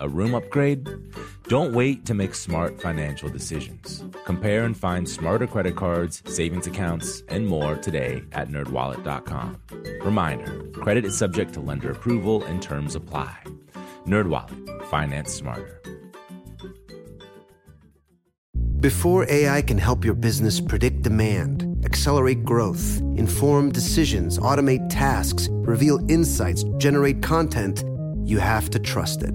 A room upgrade? Don't wait to make smart financial decisions. Compare and find smarter credit cards, savings accounts, and more today at nerdwallet.com. Reminder, credit is subject to lender approval and terms apply. NerdWallet, finance smarter. Before AI can help your business predict demand, accelerate growth, inform decisions, automate tasks, reveal insights, generate content, you have to trust it.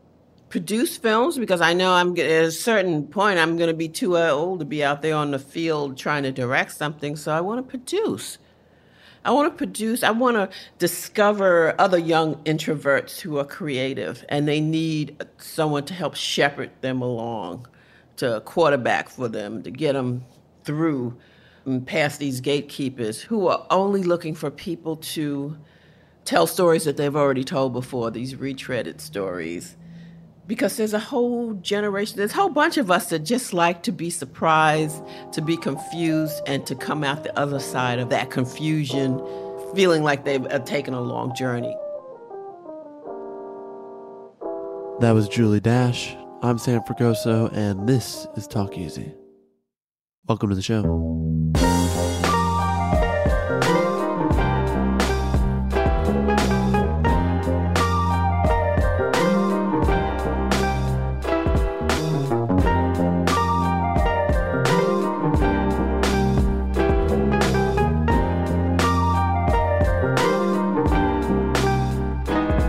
produce films because I know I'm at a certain point I'm going to be too uh, old to be out there on the field trying to direct something. So I want to produce. I want to produce. I want to discover other young introverts who are creative and they need someone to help shepherd them along, to quarterback for them, to get them through and past these gatekeepers who are only looking for people to tell stories that they've already told before, these retreaded stories because there's a whole generation, there's a whole bunch of us that just like to be surprised, to be confused, and to come out the other side of that confusion, feeling like they've uh, taken a long journey. That was Julie Dash. I'm Sam Fragoso, and this is Talk Easy. Welcome to the show.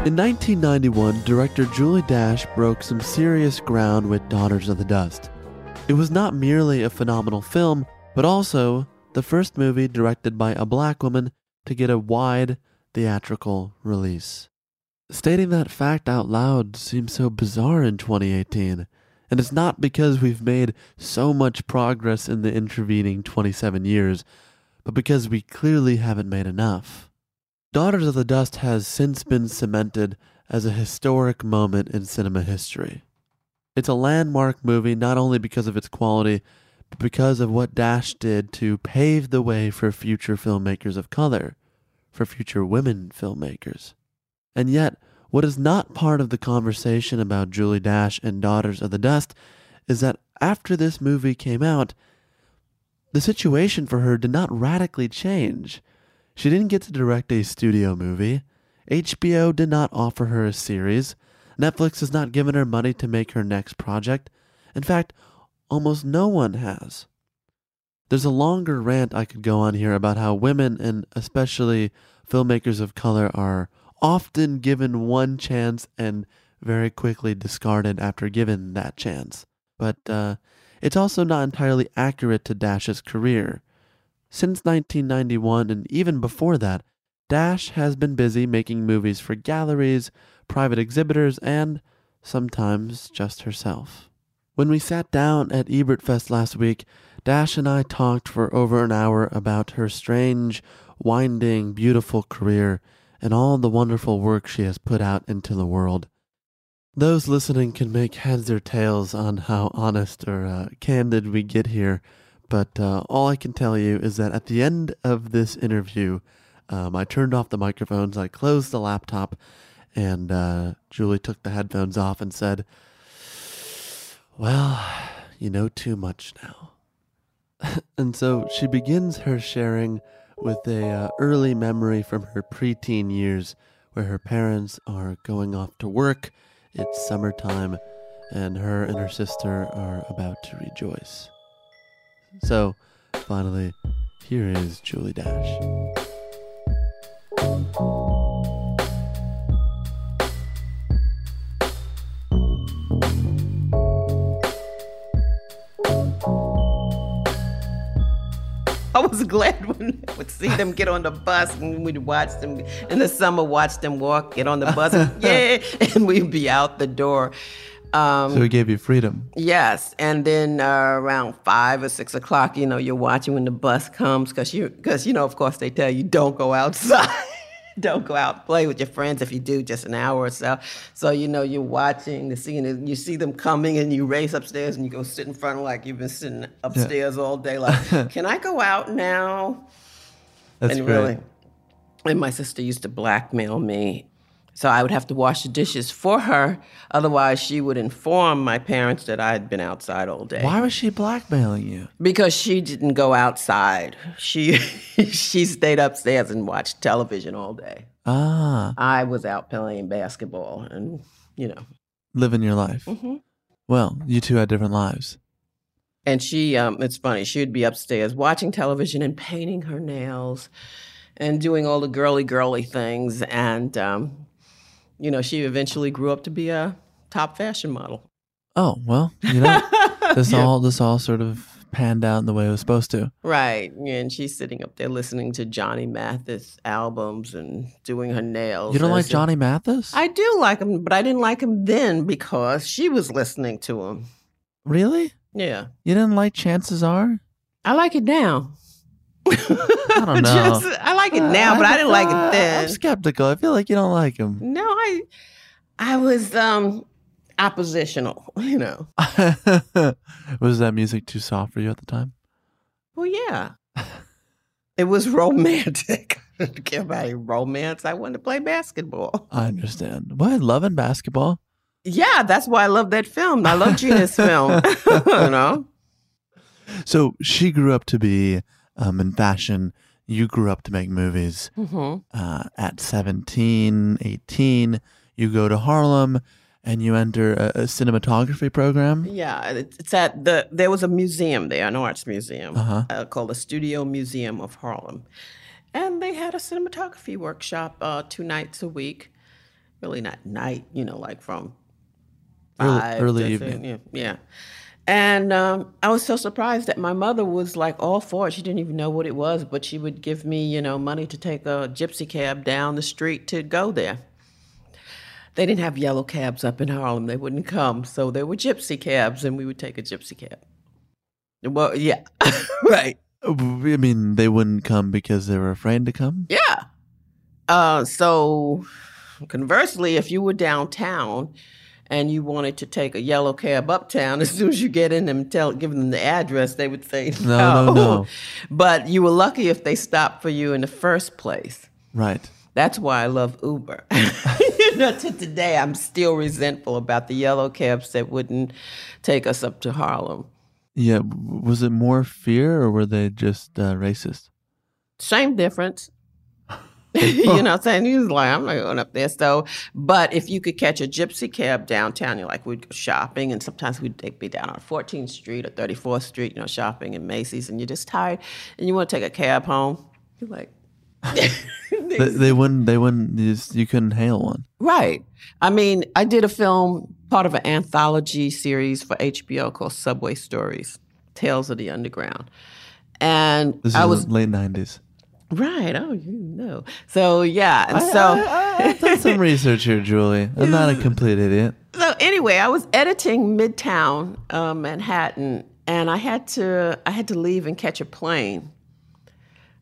In 1991, director Julie Dash broke some serious ground with Daughters of the Dust. It was not merely a phenomenal film, but also the first movie directed by a black woman to get a wide theatrical release. Stating that fact out loud seems so bizarre in 2018, and it's not because we've made so much progress in the intervening 27 years, but because we clearly haven't made enough. Daughters of the Dust has since been cemented as a historic moment in cinema history. It's a landmark movie not only because of its quality, but because of what Dash did to pave the way for future filmmakers of color, for future women filmmakers. And yet, what is not part of the conversation about Julie Dash and Daughters of the Dust is that after this movie came out, the situation for her did not radically change. She didn't get to direct a studio movie. HBO did not offer her a series. Netflix has not given her money to make her next project. In fact, almost no one has. There's a longer rant I could go on here about how women, and especially filmmakers of color, are often given one chance and very quickly discarded after given that chance. But uh, it's also not entirely accurate to Dash's career. Since 1991 and even before that, Dash has been busy making movies for galleries, private exhibitors, and sometimes just herself. When we sat down at Ebertfest last week, Dash and I talked for over an hour about her strange, winding, beautiful career and all the wonderful work she has put out into the world. Those listening can make heads or tails on how honest or uh, candid we get here, but uh, all I can tell you is that at the end of this interview, um, I turned off the microphones, I closed the laptop, and uh, Julie took the headphones off and said, Well, you know too much now. and so she begins her sharing with a uh, early memory from her preteen years where her parents are going off to work it's summertime, and her and her sister are about to rejoice. So, finally, here is Julie Dash. I was glad when I would see them get on the bus and we'd watch them in the summer, watch them walk, get on the bus, yeah, and we'd be out the door. Um, so it gave you freedom. Yes, and then uh, around five or six o'clock, you know, you're watching when the bus comes because you, because you know, of course, they tell you don't go outside. don't go out play with your friends. If you do, just an hour or so. So you know you're watching the scene, and you see them coming, and you race upstairs, and you go sit in front of like you've been sitting upstairs yeah. all day. Like, can I go out now? That's and great. Really, and my sister used to blackmail me so I would have to wash the dishes for her. Otherwise, she would inform my parents that I had been outside all day. Why was she blackmailing you? Because she didn't go outside. She she stayed upstairs and watched television all day. Ah. I was out playing basketball and, you know, living your life. Mm-hmm. Well, you two had different lives. And she, um, it's funny, she would be upstairs watching television and painting her nails and doing all the girly, girly things. And um, you know, she eventually grew up to be a top fashion model. Oh well, you know, this yeah. all this all sort of panned out in the way it was supposed to. Right, and she's sitting up there listening to Johnny Mathis albums and doing her nails. You don't like Johnny Mathis? I do like him, but I didn't like him then because she was listening to him. Really? Yeah. You didn't like Chances Are? I like it now. I don't know. Just, I like it now, uh, but I, I didn't uh, like it then. I'm skeptical. I feel like you don't like him. No, I, I was um oppositional. You know. was that music too soft for you at the time? Well, yeah. it was romantic. I didn't care about any romance. I wanted to play basketball. I understand. What loving basketball? Yeah, that's why I love that film. I love Gina's film. you know. So she grew up to be um, in fashion. You grew up to make movies. Mm-hmm. Uh, at 17, 18, you go to Harlem and you enter a, a cinematography program. Yeah, it's at the, there was a museum there, an arts museum uh-huh. uh, called the Studio Museum of Harlem. And they had a cinematography workshop uh, two nights a week. Really not night, you know, like from five early, early evening. yeah. yeah. And um, I was so surprised that my mother was like all for it. She didn't even know what it was, but she would give me, you know, money to take a gypsy cab down the street to go there. They didn't have yellow cabs up in Harlem. They wouldn't come. So there were gypsy cabs, and we would take a gypsy cab. Well, yeah, right. I mean, they wouldn't come because they were afraid to come? Yeah. Uh, so conversely, if you were downtown, and you wanted to take a yellow cab uptown, as soon as you get in them, tell, give them the address, they would say no. No, no, no. But you were lucky if they stopped for you in the first place. Right. That's why I love Uber. you know, to today, I'm still resentful about the yellow cabs that wouldn't take us up to Harlem. Yeah. Was it more fear or were they just uh, racist? Same difference. you know what I'm saying? He was like, I'm not going up there. So, but if you could catch a gypsy cab downtown, you're like, we'd go shopping, and sometimes we'd take be down on 14th Street or 34th Street, you know, shopping in Macy's, and you're just tired, and you want to take a cab home. You're like, they, they, wouldn't. They wouldn't. You, just, you couldn't hail one. Right. I mean, I did a film, part of an anthology series for HBO called Subway Stories: Tales of the Underground, and this I was late '90s. Right. Oh, you know. So yeah, and I, so I, have done some research here, Julie. I'm not a complete idiot. So anyway, I was editing Midtown uh, Manhattan, and I had to I had to leave and catch a plane.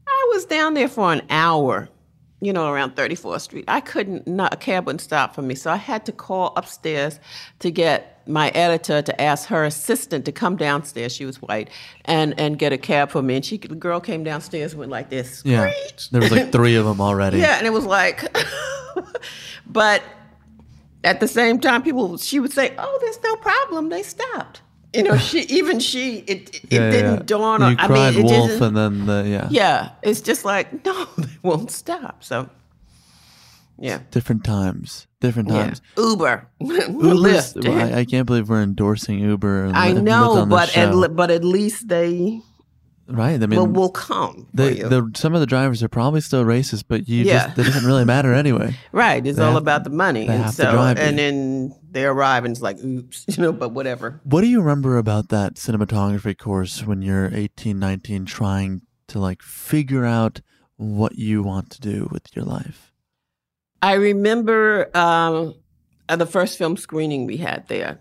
I was down there for an hour, you know, around 34th Street. I couldn't, not, a cab wouldn't stop for me. So I had to call upstairs to get my editor to ask her assistant to come downstairs. She was white and, and get a cab for me. And she, the girl came downstairs went like this. Yeah. There was like three of them already. Yeah, and it was like, but at the same time, people she would say, "Oh, there's no problem." They stopped. You know, she even she it it Yeah, didn't yeah. dawn You on. I cried mean, it wolf and then the, yeah. yeah, it's just like no, they won't stop. So, yeah, Different times. Different yeah. times. Uber, Uber's- Lyft. I, I can't believe we're endorsing Uber. and I know, but at, but at least they right. I mean, will will come for they, you. the, some of the drivers are probably still racist, but you Yeah. just it doesn't really matter anyway. right, it's they all have- about the money, they and have to so and you. then they arrive and it's like, oops, you know, but whatever. What do you remember about that cinematography course when you're 18, 19, trying to like figure out what you want to do with your life? I remember um, uh, the first film screening we had there,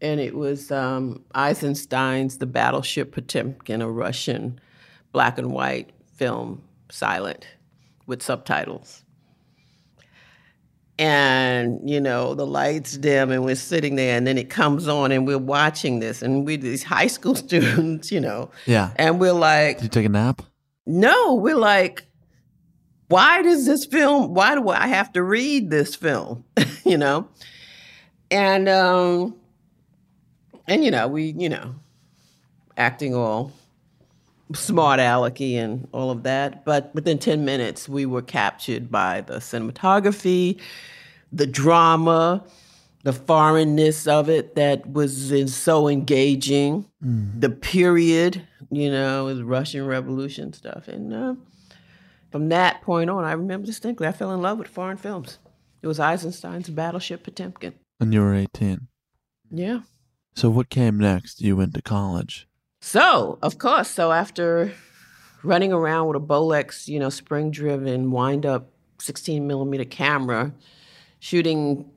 and it was um, Eisenstein's The Battleship Potemkin, a Russian black and white film, silent, with subtitles. And, you know, the lights dim, and we're sitting there, and then it comes on, and we're watching this, and we're these high school students, you know, Yeah. and we're like, Did you take a nap? no, we're like, why does this film, why do I have to read this film? you know? And um and you know, we, you know, acting all smart alecky and all of that. But within 10 minutes we were captured by the cinematography, the drama, the foreignness of it that was in- so engaging, the period, you know, with Russian Revolution stuff. And uh, from that point on, I remember distinctly, I fell in love with foreign films. It was Eisenstein's Battleship Potemkin. When you were 18. Yeah. So what came next? You went to college. So, of course, so after running around with a Bolex, you know, spring driven, wind up 16 millimeter camera, shooting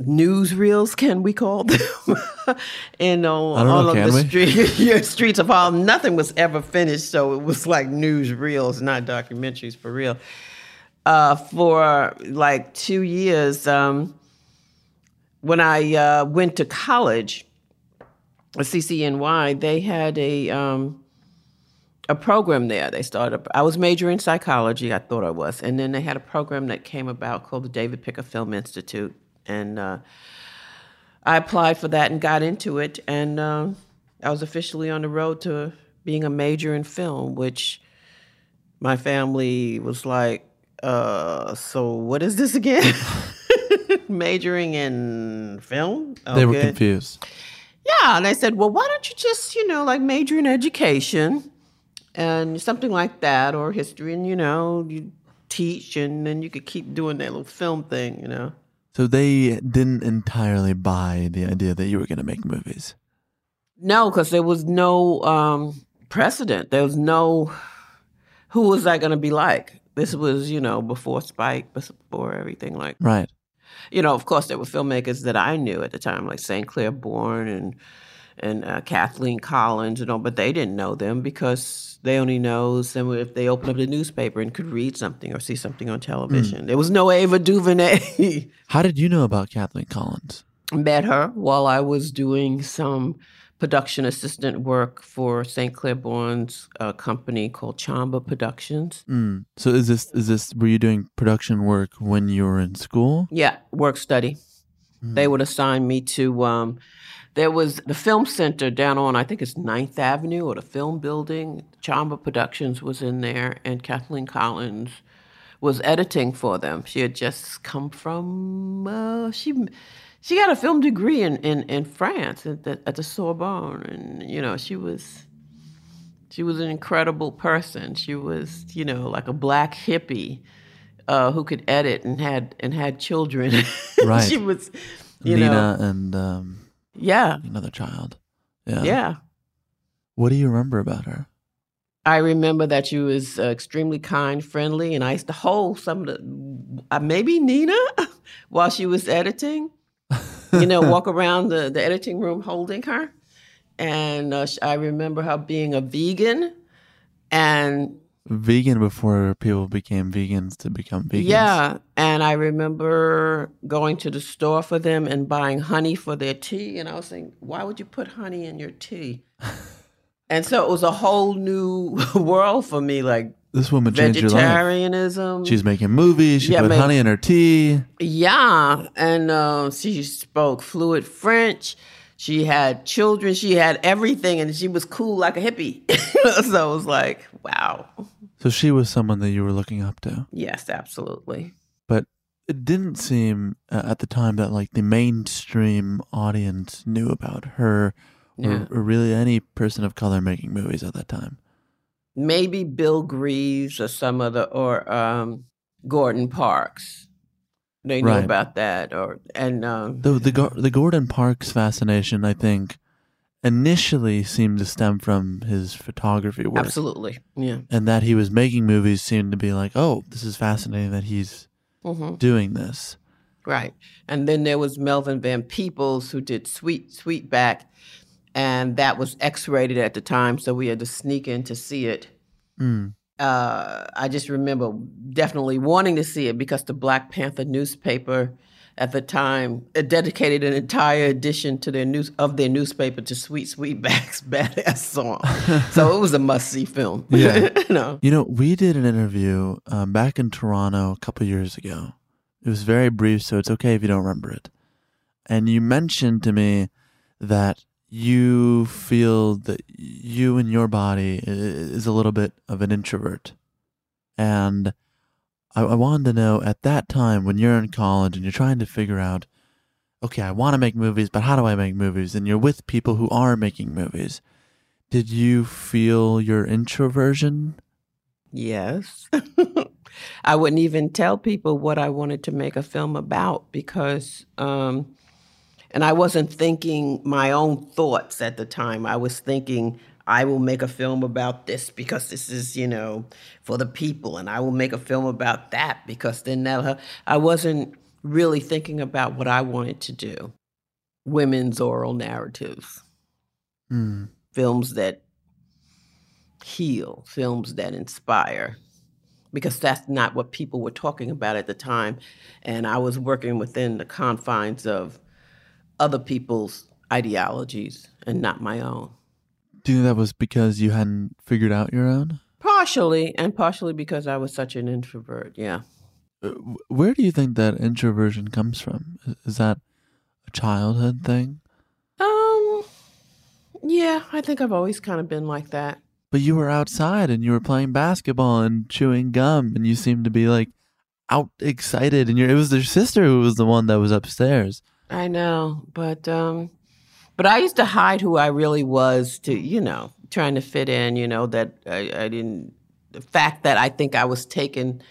newsreels, can we call them? in all, know, of the street, yeah, streets of Harlem. Nothing was ever finished, so it was like newsreels, not documentaries for real. Uh, for like two years, um, when I uh, went to college, at CCNY, they had a um, a program there. They started. I was majoring in psychology. I thought I was, and then they had a program that came about called the David Picker Film Institute, and uh, I applied for that and got into it, and uh, I was officially on the road to being a major in film, which my family was like, uh, "So what is this again?" Majoring in film. They were confused. Yeah, and I said, well, why don't you just, you know, like major in education and something like that, or history, and you know, you teach, and then you could keep doing that little film thing, you know. So they didn't entirely buy the idea that you were going to make movies. No, because there was no um, precedent. There was no. Who was that going to be like? This was, you know, before Spike, before everything like Right. you know, of course, there were filmmakers that I knew at the time, like St. Clair Bourne and and uh, Kathleen Collins, you know, but they didn't know them because they only know them if they opened up the newspaper and could read something or see something on television. There was no Ava DuVernay. How did you know about Kathleen Collins? Met her while I was doing some production assistant work for St. Clair Bourne's uh, company called Chamba Productions. Mm. So is this is this were you doing production work when you were in school? Yeah, work study. They would assign me to. Um, there was the film center down on I think it's Ninth Avenue or the film building. Chamba Productions was in there, and Kathleen Collins was editing for them. She had just come from uh, she she got a film degree in in, in France at the, at the Sorbonne, and you know she was she was an incredible person. She was you know like a black hippie uh, who could edit and had and had children. Right. she was, you Nina know, and um, yeah, another child. Yeah. yeah. What do you remember about her? I remember that she was uh, extremely kind, friendly, and I used to hold some of the uh, maybe Nina while she was editing. You know, walk around the, the editing room holding her, and uh, I remember her being a vegan, and vegan before people became vegans to become vegans. Yeah, and I remember going to the store for them and buying honey for their tea, and I was saying, why would you put honey in your tea? and so it was a whole new world for me, like This woman changed your life. vegetarianism. She's making movies. She Yeah, put make- honey in her tea. Yeah, and uh, she spoke fluent French. She had children. She had everything, and she was cool like a hippie. so it was like, wow. So she was someone that you were looking up to. Yes, absolutely. But it didn't seem uh, at the time that like the mainstream audience knew about her Yeah. or, or really any person of color making movies at that time. Maybe Bill Greaves or some other, or um, Gordon Parks. They knew Right. about that, or and um, The the the Gordon Parks fascination, I think, initially seemed to stem from his photography work, absolutely, yeah. and that he was making movies seemed to be like, oh, this is fascinating that he's hmm doing this. Right. And then there was Melvin Van Peebles who did Sweet Sweetback, and that was X-rated at the time, so we had to sneak in to see it. Mm. Uh, I just remember definitely wanting to see it because the Black Panther newspaper at the time dedicated an entire edition to their news of their newspaper to Sweet Sweetback's badass song. so it was a must-see film. Yeah. you know. You know, we did an interview um, back in Toronto a couple years ago. It was very brief, so it's okay if you don't remember it. And you mentioned to me that you feel that you and your body is a little bit of an introvert. And I, I wanted to know at that time when you're in college and you're trying to figure out, okay, I want to make movies, but how do I make movies? And you're with people who are making movies. Did you feel your introversion? Yes. I wouldn't even tell people what I wanted to make a film about because, um, and I wasn't thinking my own thoughts at the time. I was thinking, I will make a film about this because this is, you know, for the people, and I will make a film about that because then that I wasn't really thinking about what I wanted to do women's oral narratives, Hmm. films that heal, films that inspire, because that's not what people were talking about at the time. And I was working within the confines of other people's ideologies and not my own. Do you think that was because you hadn't figured out your own? Partially, and partially because I was such an introvert. Yeah. Uh, Where do you think that introversion comes from? Is that a childhood thing? Um, yeah, I think I've always kind of been like that. But you were outside and you were playing basketball and chewing gum, and you seemed to be like out excited. And your it was your sister who was the one that was upstairs. I know, but um, but I used to hide who I really was to, you know, trying to fit in. You know that I, I didn't. The fact that I think I was taken,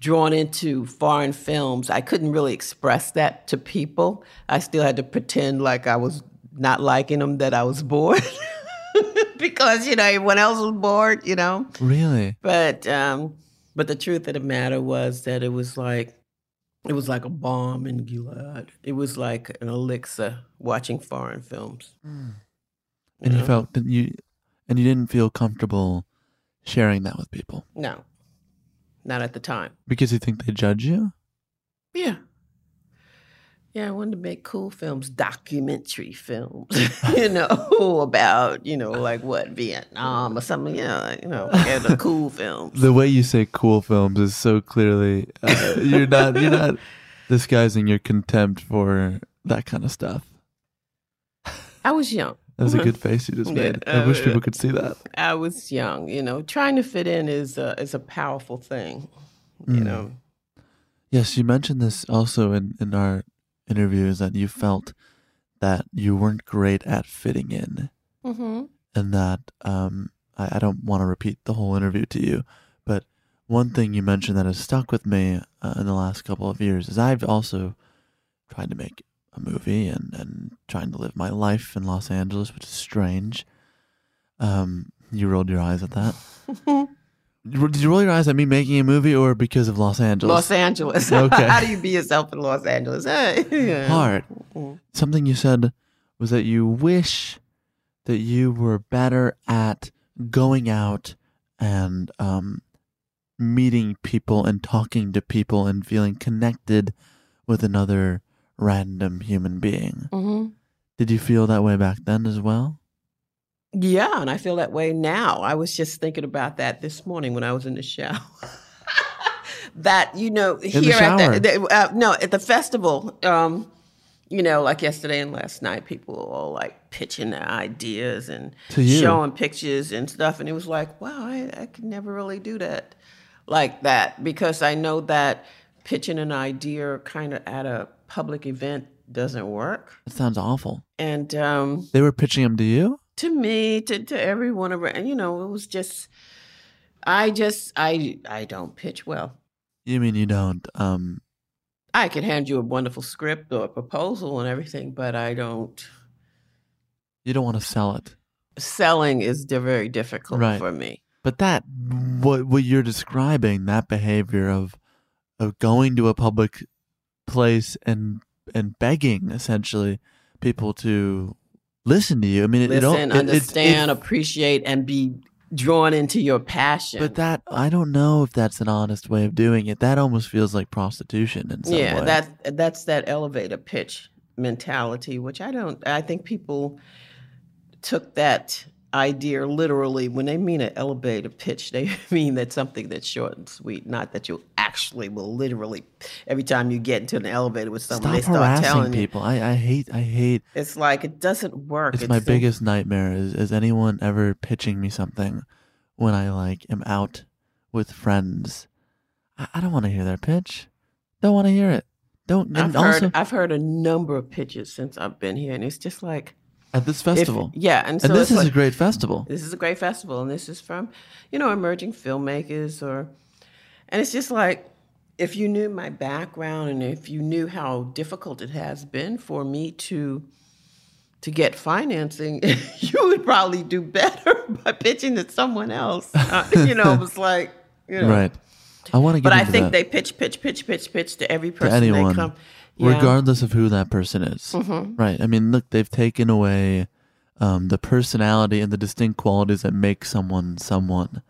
drawn into foreign films, I couldn't really express that to people. I still had to pretend like I was not liking them, that I was bored, because you know everyone else was bored. You know. Really? But um, but the truth of the matter was that it was like it was like a balm in Gilead. It was like an elixir watching foreign films. Mm. And you know? felt that you, and you didn't feel comfortable sharing that with people No, not at the time. because you think they judge you. Yeah. Yeah, I wanted to make cool films, documentary films, you know, about, you know, like what, Vietnam or something, you know, you know, yeah, the cool films. The way you say "cool films" is so clearly uh, you're not you're not disguising your contempt for that kind of stuff. I was young. That was a good face you just Yeah, made. I wish uh, people could see that. I was young, you know. Trying to fit in is a, is a powerful thing, you Mm. know. Yes, you mentioned this also in, in our interviews that you felt that you weren't great at fitting in, Mm-hmm. and that um, I, I don't want to repeat the whole interview to you, but one thing you mentioned that has stuck with me uh, in the last couple of years is I've also tried to make a movie and, and trying to live my life in Los Angeles, which is strange. Um, you rolled your eyes at that. Did you roll your eyes at me making a movie, or because of Los Angeles? Los Angeles. Okay. How do you be yourself in Los Angeles? Yeah. hard. Mhm. Something you said was that you wish that you were better at going out and um, meeting people and talking to people and feeling connected with another random human being. hmm Did you feel that way back then as well? Yeah, and I feel that way now. I was just thinking about that this morning when I was in the shower. that you know the here at the, the uh, no at the festival. Um, you know, like yesterday and last night, people were all like pitching their ideas and showing pictures and stuff, and it was like, wow, I, I could never really do that like that because I know that pitching an idea kind of at a public event doesn't work. It sounds awful. And um, They were pitching them to you? To me, to, to everyone around, you know, it was just, I just, I, I don't pitch well. You mean you don't? Um, I could hand you a wonderful script or a proposal and everything, but I don't. you don't want to sell it. Selling is very difficult Right. for me. But that what what you're describing, that behavior of of going to a public place and and begging essentially people to listen to you. I mean, it, Listen, it- it- understand, appreciate, and be drawn into your passion. but that I don't know if that's an honest way of doing it. That almost feels like prostitution in some yeah, way. that that's that elevator pitch mentality, which I don't. I think people took that idea literally when they mean an elevator pitch. They mean that something that's short and sweet, not that you actually will literally every time you get into an elevator with someone, Stop they start harassing telling you. people. I, I hate I hate It's like it doesn't work. it's my the- biggest nightmare is, is anyone ever pitching me something when I like am out with friends. I, I don't want to hear their pitch. Don't want to hear it. Don't I've heard, also I've heard a number of pitches since I've been here, and it's just like at this if- festival. yeah, and so and this is like, a great festival. this is a great festival and this is from you know emerging filmmakers or and it's just like if you knew my background and if you knew how difficult it has been for me to to get financing you would probably do better by pitching to someone else Uh, you know it was like you know Right. I want to get but i think that they pitch pitch pitch pitch pitch to every person anyone, they come Yeah. Mm-hmm. regardless of who that person is. Right. I mean, look, they've taken away um, the personality and the distinct qualities that make someone someone,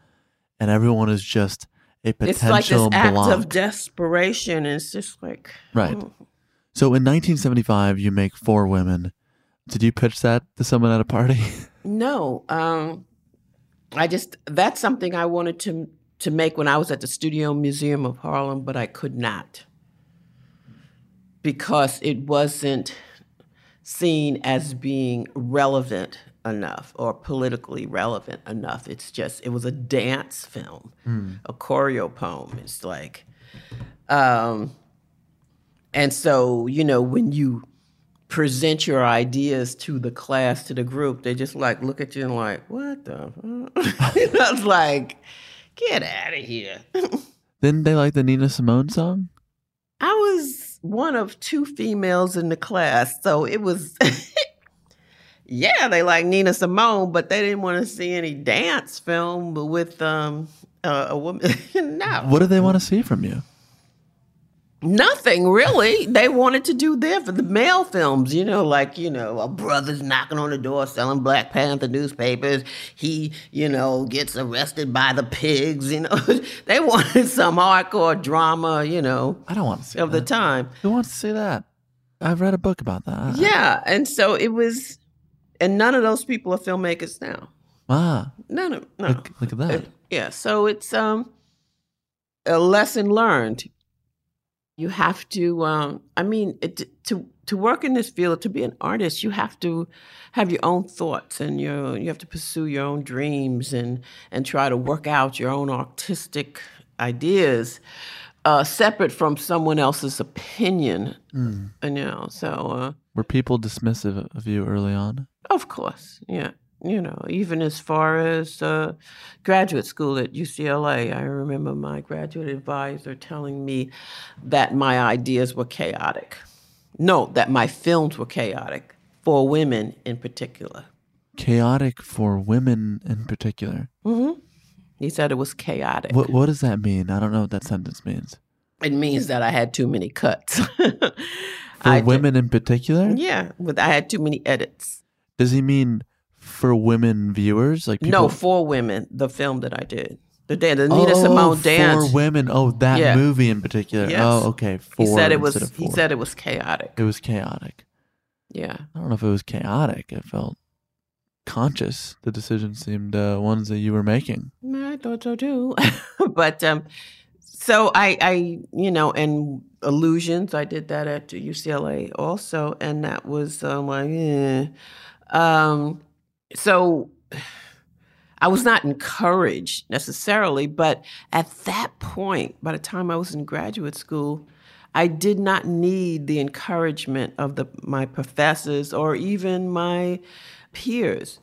and everyone is just a it's potential like this act block. of desperation and it's just like Right. oh. So in 1975, you make Four Women. Did you pitch that to someone at a party? No, um, I just that's something I wanted to to make when I was at the Studio Museum of Harlem, but I could not because it wasn't seen as being relevant enough or politically relevant enough. It's just it was a dance film, a choreo poem. It's like, um, and so you know when you present your ideas to the class, to the group, they just like look at you and like, what the? Fuck? you know, it's like, get out of here. Didn't they like the Nina Simone song? I was one of two females in the class, so it was. yeah, they like Nina Simone, but they didn't want to see any dance film with um uh, a woman. no, What do they want to see from you? Nothing really. They wanted to do there for the male films, you know, like, you know, a brother's knocking on the door selling Black Panther newspapers. He, you know, gets arrested by the pigs, you know. they wanted some hardcore drama, you know, I don't want to see of the that. time. Who wants to see that? I've read a book about that. Yeah. And so it was, and none of those people are filmmakers now. Ah, None of, no. look, look at that. Uh, yeah so it's um a lesson learned you have to um i mean it, to to work in this field to be an artist you have to have your own thoughts and your you have to pursue your own dreams and and try to work out your own artistic ideas uh separate from someone else's opinion Mm. you know so uh Were people dismissive of you early on? of course, yeah. You know, even as far as uh, graduate school at UCLA, I remember my graduate advisor telling me that my ideas were chaotic. No, that my films were chaotic for women in particular. Chaotic for women in particular. Mm-hmm. He said it was chaotic. What What does that mean? I don't know what that sentence means. It means that I had too many cuts. For I did- women in particular? yeah, but I had too many edits. Does he mean for women viewers? Like people? No, for women, the film that I did. The dan- the Nina oh, Simone dance for women. Oh, that Yeah. movie in particular. Yes. Oh, okay. He said it was. He said it was chaotic. it was chaotic. Yeah. I don't know if it was chaotic. It felt conscious. The decisions seemed uh, ones that you were making. I thought so too. but um, so I, I, you know, and illusions. I did that at UCLA also, and that was um, like, eh. um, so I was not encouraged necessarily, but at that point, by the time I was in graduate school, I did not need the encouragement of the my professors or even my peers.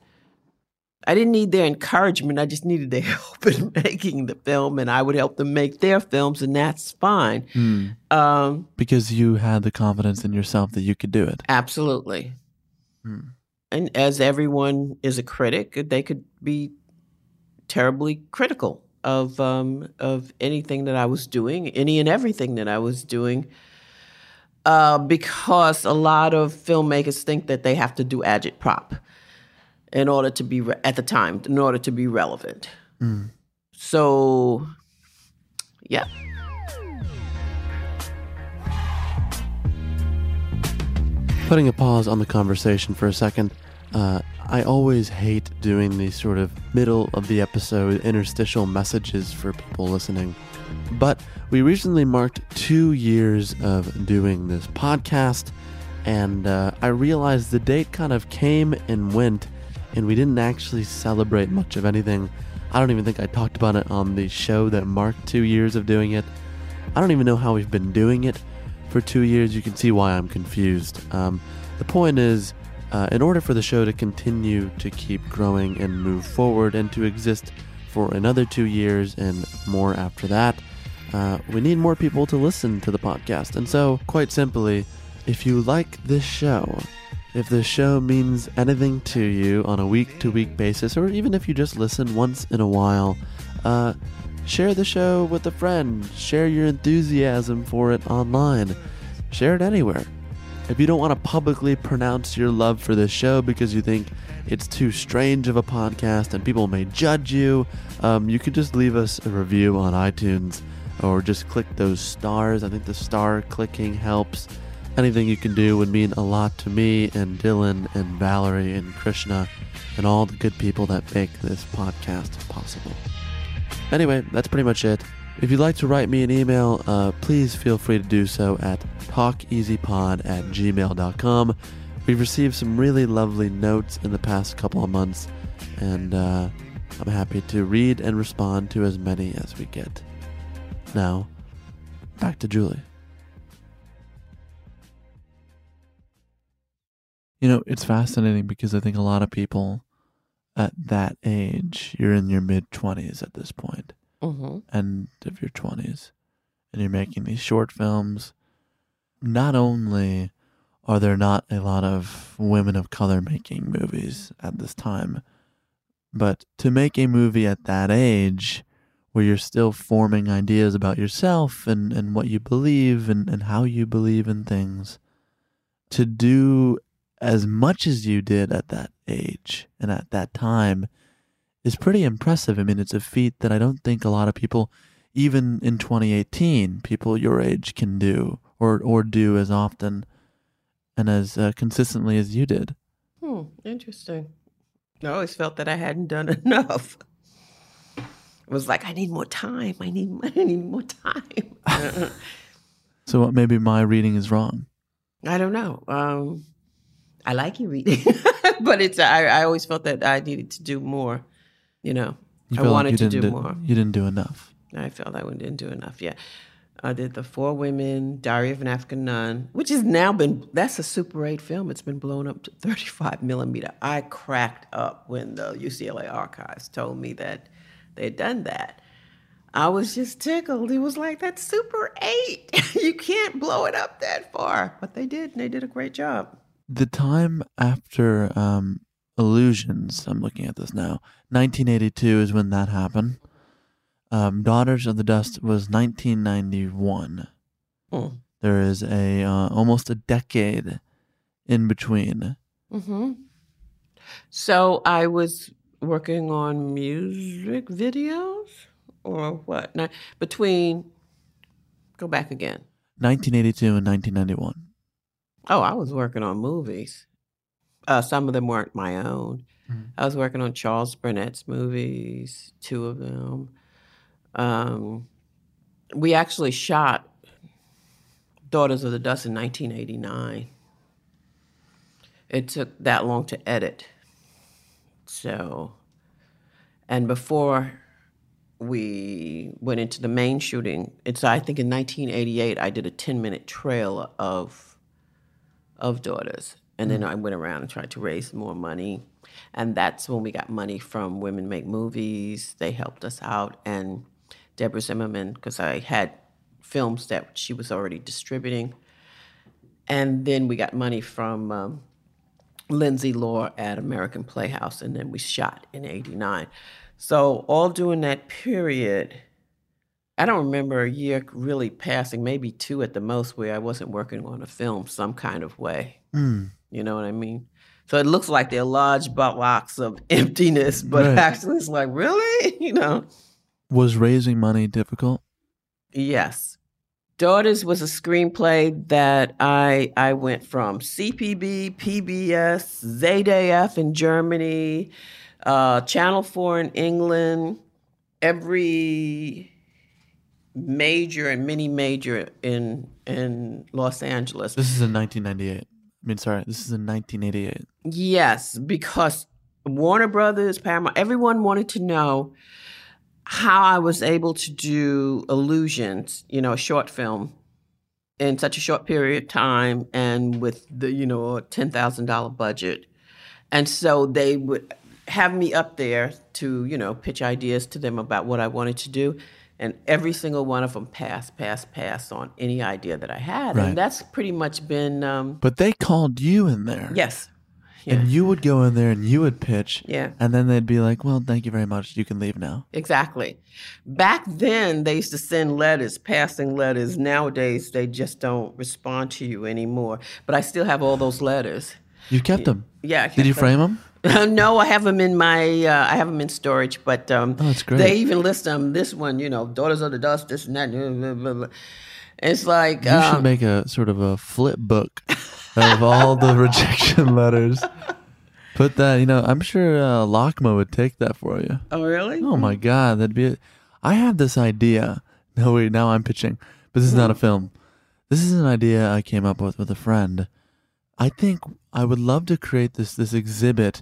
I didn't need their encouragement. I just needed their help in making the film, and I would help them make their films, and that's fine. Hmm. Um, Because you had the confidence in yourself that you could do it. absolutely. Hmm. And as everyone is a critic, they could be terribly critical of um, of anything that I was doing, any and everything that I was doing, uh, because a lot of filmmakers think that they have to do agitprop in order to be re- at the time, in order to be relevant. So, yeah. Putting a pause on the conversation for a second, uh, I always hate doing these sort of middle of the episode interstitial messages for people listening. But we recently marked two years of doing this podcast, and uh, I realized the date kind of came and went, and we didn't actually celebrate much of anything. I don't even think I talked about it on the show that marked two years of doing it. I don't even know how we've been doing it for two years. You can see why I'm confused. Um, the point is, uh, in order for the show to continue to keep growing and move forward and to exist for another two years and more after that, uh, we need more people to listen to the podcast. And so, quite simply, if you like this show, if this show means anything to you on a week to week basis, or even if you just listen once in a while, uh, share the show with a friend. Share your enthusiasm for it online. Share it anywhere. If you don't want to publicly pronounce your love for this show because you think it's too strange of a podcast and people may judge you, um, you could just leave us a review on iTunes or just click those stars. I think the star clicking helps. Anything you can do would mean a lot to me and Dylan and Valerie and Krishna and all the good people that make this podcast possible. Anyway, that's pretty much it. If you'd like to write me an email, uh, please feel free to do so at talkeasypod at gmail.com. We've received some really lovely notes in the past couple of months, and uh, I'm happy to read and respond to as many as we get. Now, back to Julie. You know, it's fascinating because I think a lot of people at that age, you're in your mid 20s at this point, hmm end of your 20s, and you're making these short films. Not only are there not a lot of women of color making movies at this time, but to make a movie at that age where you're still forming ideas about yourself and, and what you believe and, and how you believe in things, to do as much as you did at that age and at that time is pretty impressive. I mean, it's a feat that I don't think a lot of people, even in 2018, people your age can do or, or do as often and as uh, consistently as you did. Hmm, interesting. I always felt that I hadn't done enough. It was like I need more time. I need I need more time. So maybe my reading is wrong. I don't know. Um, I like you reading, but it's I, I always felt that I needed to do more. You know, You I feel like wanted to do do- more. You didn't do enough. I felt I didn't do enough. Yeah, I did the Four Women, Diary of an African Nun, which has now been that's a Super 8 film. It's been blown up to 35 millimeter. I cracked up when the UCLA archives told me that they had done that. I was just tickled. It was like that's Super 8. you can't blow it up that far, but they did, and they did a great job. The time after um, Illusions, I'm looking at this now, 1982 is when that happened. Um, Daughters of the Dust was 1991. Hmm. There is a uh, almost a decade in between. hmm So I was working on music videos or what? Ni- Between, go back again. 1982 and 1991. Oh, I was working on movies. Uh, some of them weren't my own. Mhm. I was working on Charles Burnett's movies, two of them. Um, we actually shot Daughters of the Dust in 1989. It took that long to edit. So, and before we went into the main shooting, it's I think in 1988 I did a 10 minute trail of of daughters, and then I went around and tried to raise more money, and that's when we got money from Women Make Movies. They helped us out, and Deborah Zimmerman because I had films that she was already distributing, and then we got money from. Um, Lindsay Law at American Playhouse, and then we shot in '89. So all during that period, I don't remember a year really passing, maybe two at the most, where I wasn't working on a film some kind of way. Mm. You know what I mean? So it looks like they're large blocks of emptiness, but Right. actually it's like, really? You know? Was raising money difficult? Yes. Daughters was a screenplay that I I went from CPB, PBS, ZDF in Germany, uh, Channel 4 in England, every major and mini major in in Los Angeles. This is in 1998. I mean, sorry, this is in 1988. Yes, because Warner Brothers, Paramount, everyone wanted to know how I was able to do Illusions, you know, a short film in such a short period of time and with the, you know, a $10,000 budget. And so they would have me up there to, you know, pitch ideas to them about what I wanted to do. And every single one of them passed, passed, passed on any idea that I had. Right. And that's pretty much been, um, But they called you in there. yes. Yeah. And you would go in there and you would pitch. Yeah. And then they'd be like, well, thank you very much. You can leave now. Exactly. Back then, they used to send letters, passing letters. Nowadays, they just don't respond to you anymore. But I still have all those letters. You kept them. Yeah. I Did you kept frame them? no, I have them in my. Uh, I have them in storage. But um, Oh, that's great. They even list them. This one, you know, Daughters of the Dust. This and that. blah, blah, blah. It's like You um, should make a sort of a flip book of all the rejection letters. Put that, you know, I'm sure uh, LACMA would take that for you. Oh, really? Oh my God, that'd be. I have this idea. No, wait, now I'm pitching, but this is not a film. This is an idea I came up with with a friend. I think I would love to create this this exhibit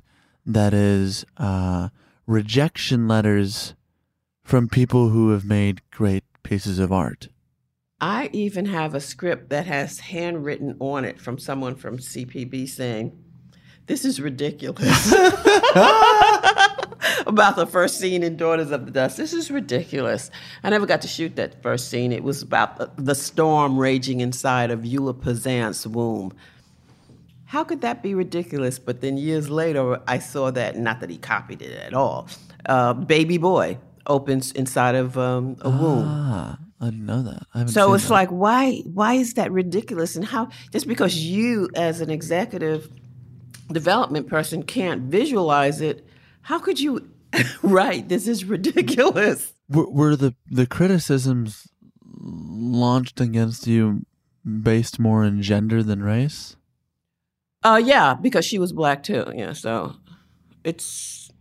that is uh, rejection letters from people who have made great pieces of art. I even have a script that has handwritten on it from someone from CPB saying, This is ridiculous. about the first scene in Daughters of the Dust. This is ridiculous. I never got to shoot that first scene. It was about the, the storm raging inside of Eula Pazant's womb. How could that be ridiculous? But then years later, I saw that, not that he copied it at all. Uh, Baby Boy opens inside of um, a womb. Ah, I didn't know that. I haven't So it's that. like, why why is that ridiculous? And how just because you as an executive development person can't visualize it, how could you write this is ridiculous? were, were the the criticisms launched against you based more in gender than race? Uh yeah, because she was black too. Yeah, so it's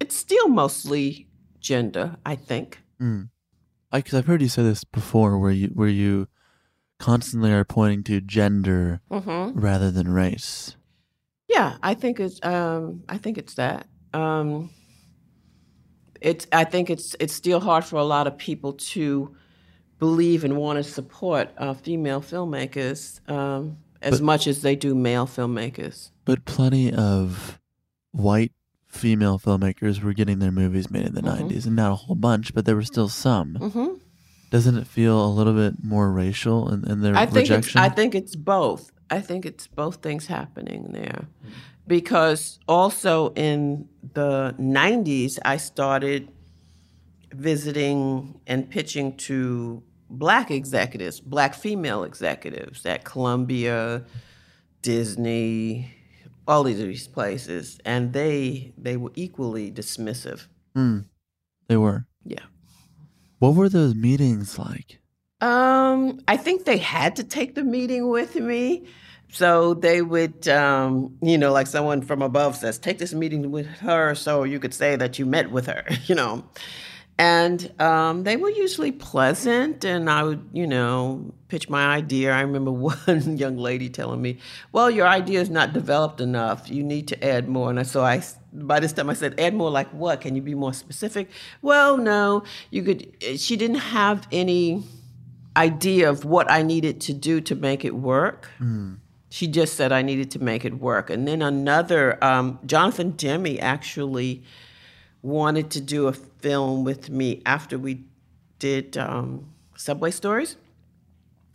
it's still mostly gender, I think. I because I've heard you say this before, where you where you constantly are pointing to gender Mm-hmm. rather than race. Yeah, I think it's um I think it's that. Um it's I think it's it's still hard for a lot of people to believe and want to support uh, female filmmakers um, as But- much as they do male filmmakers. But plenty of white female filmmakers were getting their movies made in the Mhm. 90s, and not a whole bunch, but there were still some. hmm Doesn't it feel a little bit more racial in, in their I think it's rejection? I think it's both. I think it's both things happening there. Because also in the 90s I started visiting and pitching to black executives, black female executives at Columbia, Disney, all these places and they they were equally dismissive. Mm, they were. Yeah. What were those meetings like? Um, I think they had to take the meeting with me. So they would, um, you know, like someone from above says, take this meeting with her so you could say that you met with her, you know. And um, they were usually pleasant, and I would, you know, pitch my idea. I remember one young lady telling me, "Well, your idea is not developed enough. You need to add more." And so I, by this time, I said, "Add more like what? Can you be more specific?" Well, no, you could. She didn't have any idea of what I needed to do to make it work. Mm. She just said I needed to make it work. And then another, um, Jonathan Demme actually wanted to do a film with me after we did um, Subway Stories.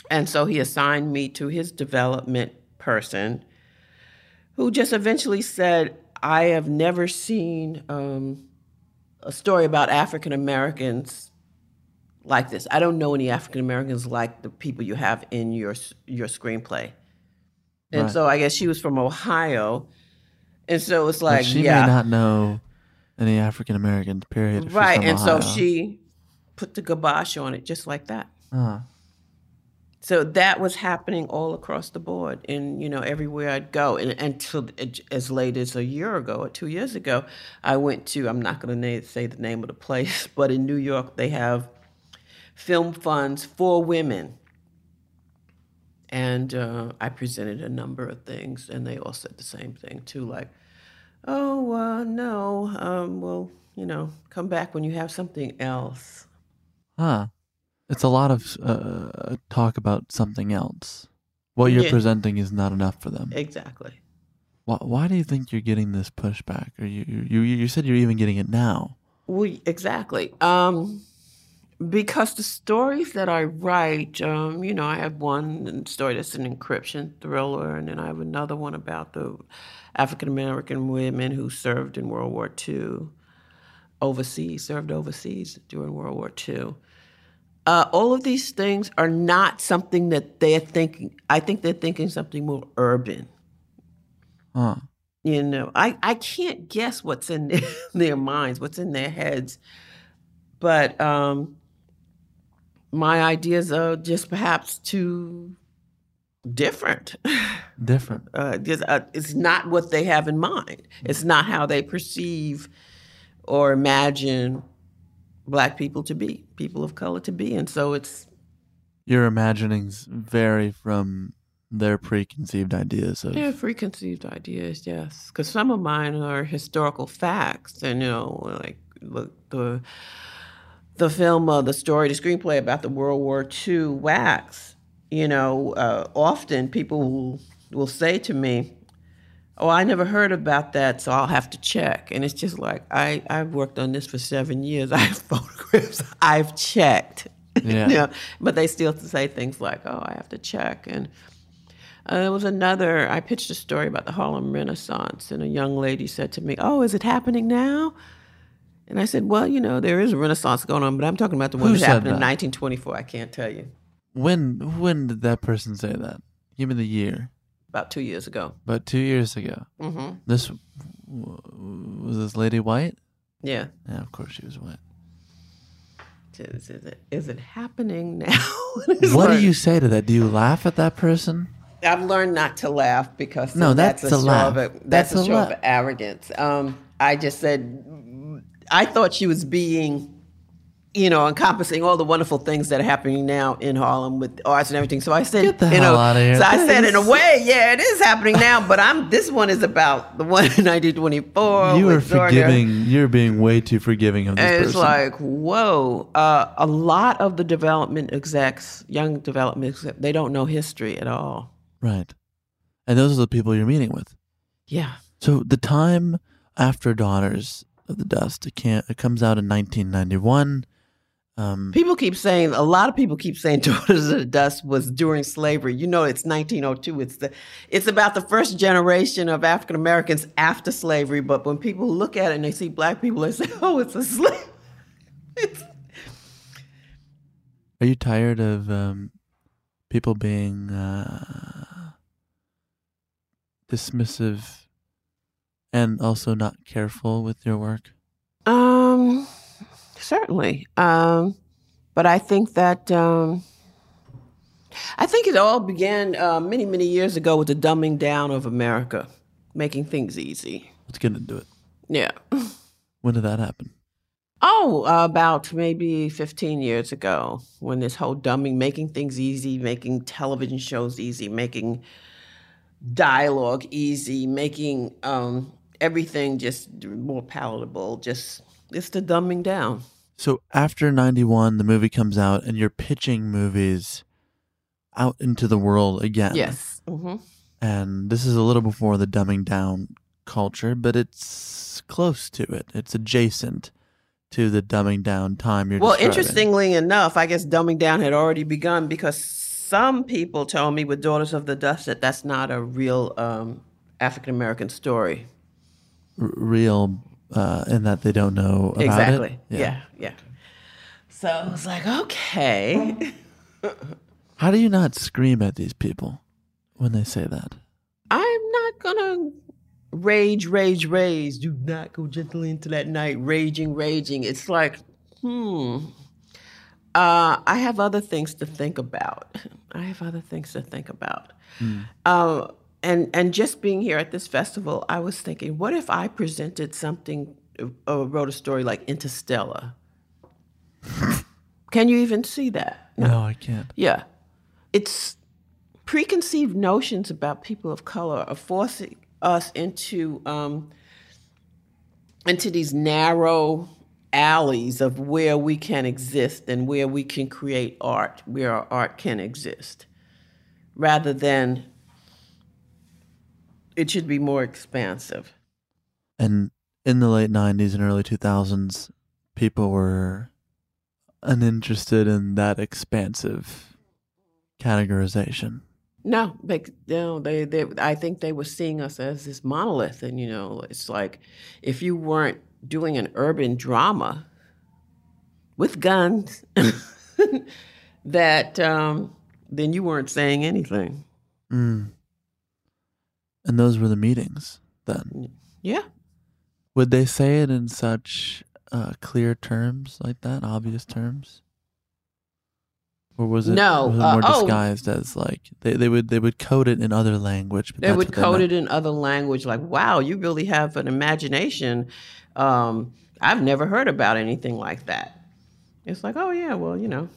And so he assigned me to his development person who just eventually said, I have never seen um, a story about African Americans like this. I don't know any African Americans like the people you have in your your screenplay. And right. so I guess she was from Ohio. And so it's like, but she yeah. may not know any African Americans, period. Right. And Ohio. so she put the kibosh on it just like that. Uh-huh. So that was happening all across the board, and you know everywhere I'd go. And until as late as a year ago or two years ago, I went to. I'm not going to say the name of the place, but in New York they have film funds for women, and uh, I presented a number of things, and they all said the same thing too, like Oh, uh, no. Um, well, you know, come back when you have something else. Huh. It's a lot of uh, talk about something else. What you're yeah. presenting is not enough for them. Exactly. Why, why do you think you're getting this pushback? Or you, you, you said you're even getting it now. We exactly. Um, because the stories that I write, um, you know, I have one story that's an encryption thriller, and then I have another one about the African American women who served in World War II overseas, served overseas during World War II. Uh, all of these things are not something that they're thinking. I think they're thinking something more urban. Huh. You know, I, I can't guess what's in their, their minds, what's in their heads. But um, my ideas are just perhaps too different. Different. Uh, just, uh, it's not what they have in mind. It's not how they perceive or imagine black people to be, people of color to be, and so it's. Your imaginings vary from their preconceived ideas of. Yeah, preconceived ideas, yes, because some of mine are historical facts, and you know, like look the the film, uh, the story, the screenplay about the World War II WACs, you know, uh, often people will, will say to me, Oh, I never heard about that, so I'll have to check. And it's just like, I, I've worked on this for seven years. I have photographs, I've checked. Yeah. you know, but they still say things like, Oh, I have to check. And uh, there was another, I pitched a story about the Harlem Renaissance, and a young lady said to me, Oh, is it happening now? And I said, well, you know, there is a renaissance going on, but I'm talking about the one Who that happened that? in 1924. I can't tell you. When when did that person say that? Give me the year. About two years ago. About two years ago. Mm-hmm. This was this lady white. Yeah. Yeah, of course she was white. Is, is it is it happening now? what do you say to that? Do you laugh at that person? I've learned not to laugh because no, that's, that's a, laugh. A, that's, that's, a, show laugh. of arrogance. Um, I just said I thought she was being, you know, encompassing all the wonderful things that are happening now in Harlem with arts and everything. So I said, Get the you hell know, out of here. so I said, in a way, yeah, it is happening now. But I'm this one is about the one in 1924. You are forgiving. You're being way too forgiving of this and It's like, whoa. Uh, a lot of the development execs, young development execs, they don't know history at all. Right, and those are the people you're meeting with. Yeah. So the time after Daughters of the Dust. It can't. It comes out in 1991. Um, people keep saying a lot of people keep saying Daughters of the Dust was during slavery. You know, it's 1902. It's the it's about the first generation of African Americans after slavery. But when people look at it and they see black people, they say, "Oh, it's a slave." Are you tired of um, people being uh, dismissive and also not careful with your work? Um, certainly. Um, but I think that um, I think it all began uh, many many years ago with the dumbing down of America, making things easy. Let's get into it. Yeah. When did that happen? Oh, uh, about maybe 15 years ago, when this whole dumbing, making things easy, making television shows easy, making dialogue easy, making um, everything just more palatable, just it's the dumbing down. So after 91, the movie comes out and you're pitching movies out into the world again. Yes. hmm And this is a little before the dumbing down culture, but it's close to it. It's adjacent to the dumbing down time you're Well, describing. interestingly enough, I guess dumbing down had already begun because some people told me with Daughters of the Dust that that's not a real um, African American story. Real uh, in that they don't know about exactly. it. Yeah. yeah, So I was like, okay. How do you not scream at these people when they say that? I'm not gonna rage, rage, rage. Do not go gently into that night, raging, raging. It's like, hmm. Uh, I have other things to think about. I have other things to think about. Uh, and and just being here at this festival, I was thinking, what if I presented something, uh, wrote a story like Interstellar? Can you even see that? No, I can't. Yeah. It's preconceived notions about people of color are forcing us into um, into these narrow alleys of where we can exist and where we can create art, where our art can exist, rather than it should be more expansive. And in the late 90s and early 2000s, people were uninterested in that expansive categorization. No, they, no, they, they, I think they were seeing us as this monolith, and you know, it's like if you weren't doing an urban drama with guns, that um, then you weren't saying anything. Mm. And those were the meetings then. Yeah, Would they say it in such uh, clear terms like that, obvious terms? Or was it, No, was it uh, more oh. disguised as like they, they would they would code it in other language? But they would what they code it in other language. Like, wow, you really have an imagination. Um, I've never heard about anything like that. It's like, oh yeah, well, you know,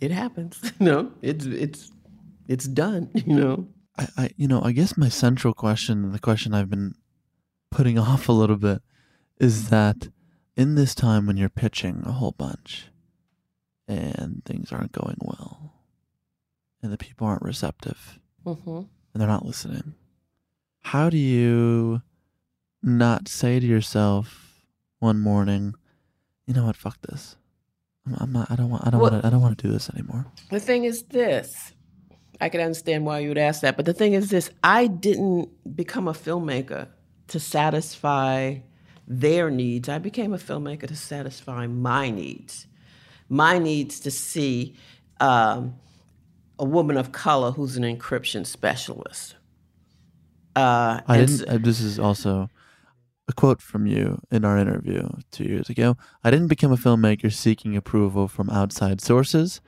it happens. you know, it's it's it's done. You know. I, I you know I guess my central question, the question I've been putting off a little bit, is that in this time when you're pitching a whole bunch, and things aren't going well, and the people aren't receptive, Mm-hmm. and they're not listening, how do you not say to yourself one morning, you know what, fuck this. I'm, I'm not. I don't want. I don't Well- want. to I don't want to do this anymore. The thing is this. I could understand why you would ask that, but the thing is this I didn't become a filmmaker to satisfy their needs. I became a filmmaker to satisfy my needs. My needs to see um, a woman of color who's an encryption specialist. Uh, I didn't. Uh, this is also a quote from you in our interview two years ago. I didn't become a filmmaker seeking approval from outside sources.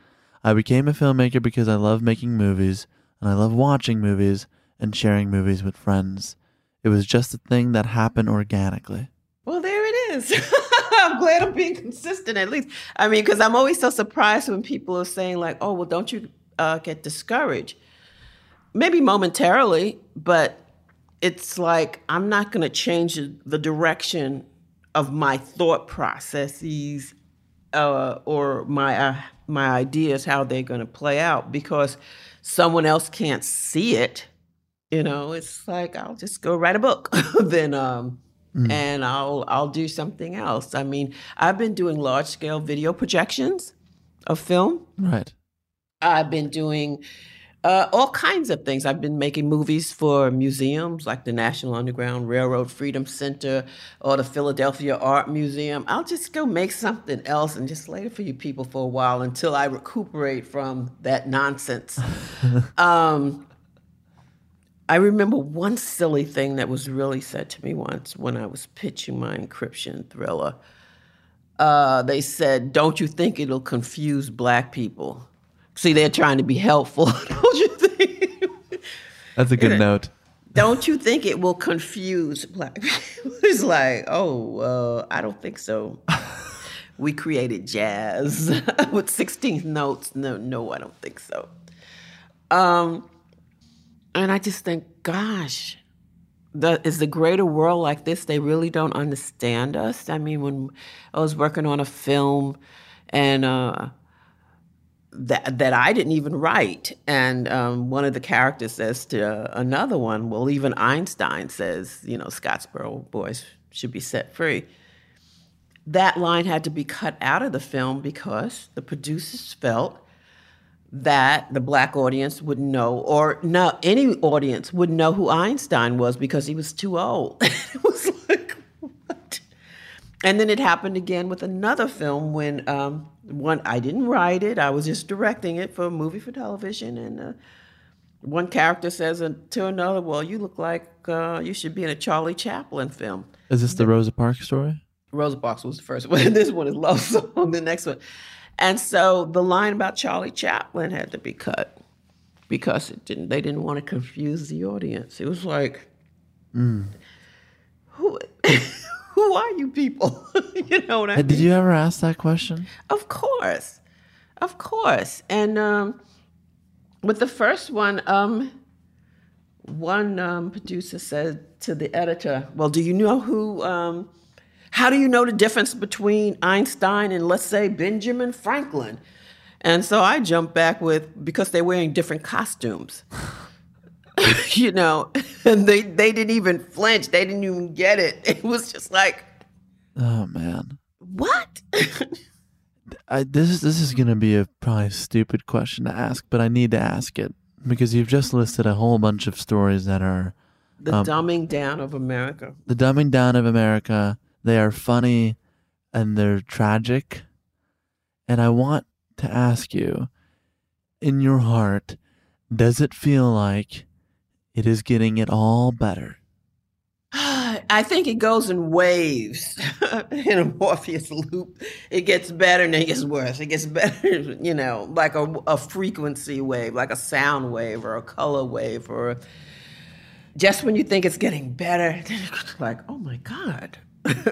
I became a filmmaker because I love making movies and I love watching movies and sharing movies with friends. It was just a thing that happened organically. Well, there it is. I'm glad I'm being consistent at least. I mean, because I'm always so surprised when people are saying, like, oh, well, don't you uh, get discouraged? Maybe momentarily, but it's like I'm not going to change the direction of my thought processes uh, or my uh, my ideas how they're going to play out because someone else can't see it. You know, it's like I'll just go write a book, then um, and I'll I'll do something else. I mean, I've been doing large scale video projections of film. Right. I've been doing uh, all kinds of things. I've been making movies for museums like the National Underground Railroad Freedom Center or the Philadelphia Art Museum. I'll just go make something else and just lay it for you people for a while until I recuperate from that nonsense. um, I remember one silly thing that was really said to me once when I was pitching my encryption thriller. uh, they said, "Don't you think it'll confuse black people?" See, they're trying to be helpful. Don't you think? That's a good note. Don't you think it will confuse black people? It's like, oh, uh, I don't think so. we created jazz with 16th notes. No, no, I don't think so. Um, and I just think, gosh, the, is the greater world like this? They really don't understand us. I mean, when I was working on a film, and uh, that that I didn't even write. And um, one of the characters says to another one, "Well, even Einstein says, you know, Scottsboro boys should be set free." That line had to be cut out of the film because the producers felt that the black audience would know, or no, any audience would know who Einstein was because he was too old. it was like? And then it happened again with another film when um, one I didn't write it; I was just directing it for a movie for television, and uh, one character says to another, "Well, you look like uh, you should be in a Charlie Chaplin film." Is this the Rosa Parks story? Rosa Parks was the first one. this one is Love Song. The next one. And so the line about Charlie Chaplin had to be cut because it didn't. They didn't want to confuse the audience. It was like, Mm. who, who are you people? you know what I Hey, mean? Did you ever ask that question? Of course, of course. And um, with the first one, um, one um, producer said to the editor, "Well, do you know who?" Um, how do you know the difference between Einstein and, let's say, Benjamin Franklin? And so I jumped back with because they're wearing different costumes. you know, and they, they didn't even flinch. They didn't even get it. It was just like, Oh man, what? I, this is this is gonna be a probably stupid question to ask, but I need to ask it because you've just listed a whole bunch of stories that are the Um, dumbing down of America. the dumbing down of America. They are funny and they're tragic. And I want to ask you, in your heart, does it feel like it is getting it all better? I think it goes in waves, in a Möbius loop. It gets better and then it gets worse. It gets better, you know, like a, a frequency wave, like a sound wave or a color wave, or just when you think it's getting better, then it's like, oh my God,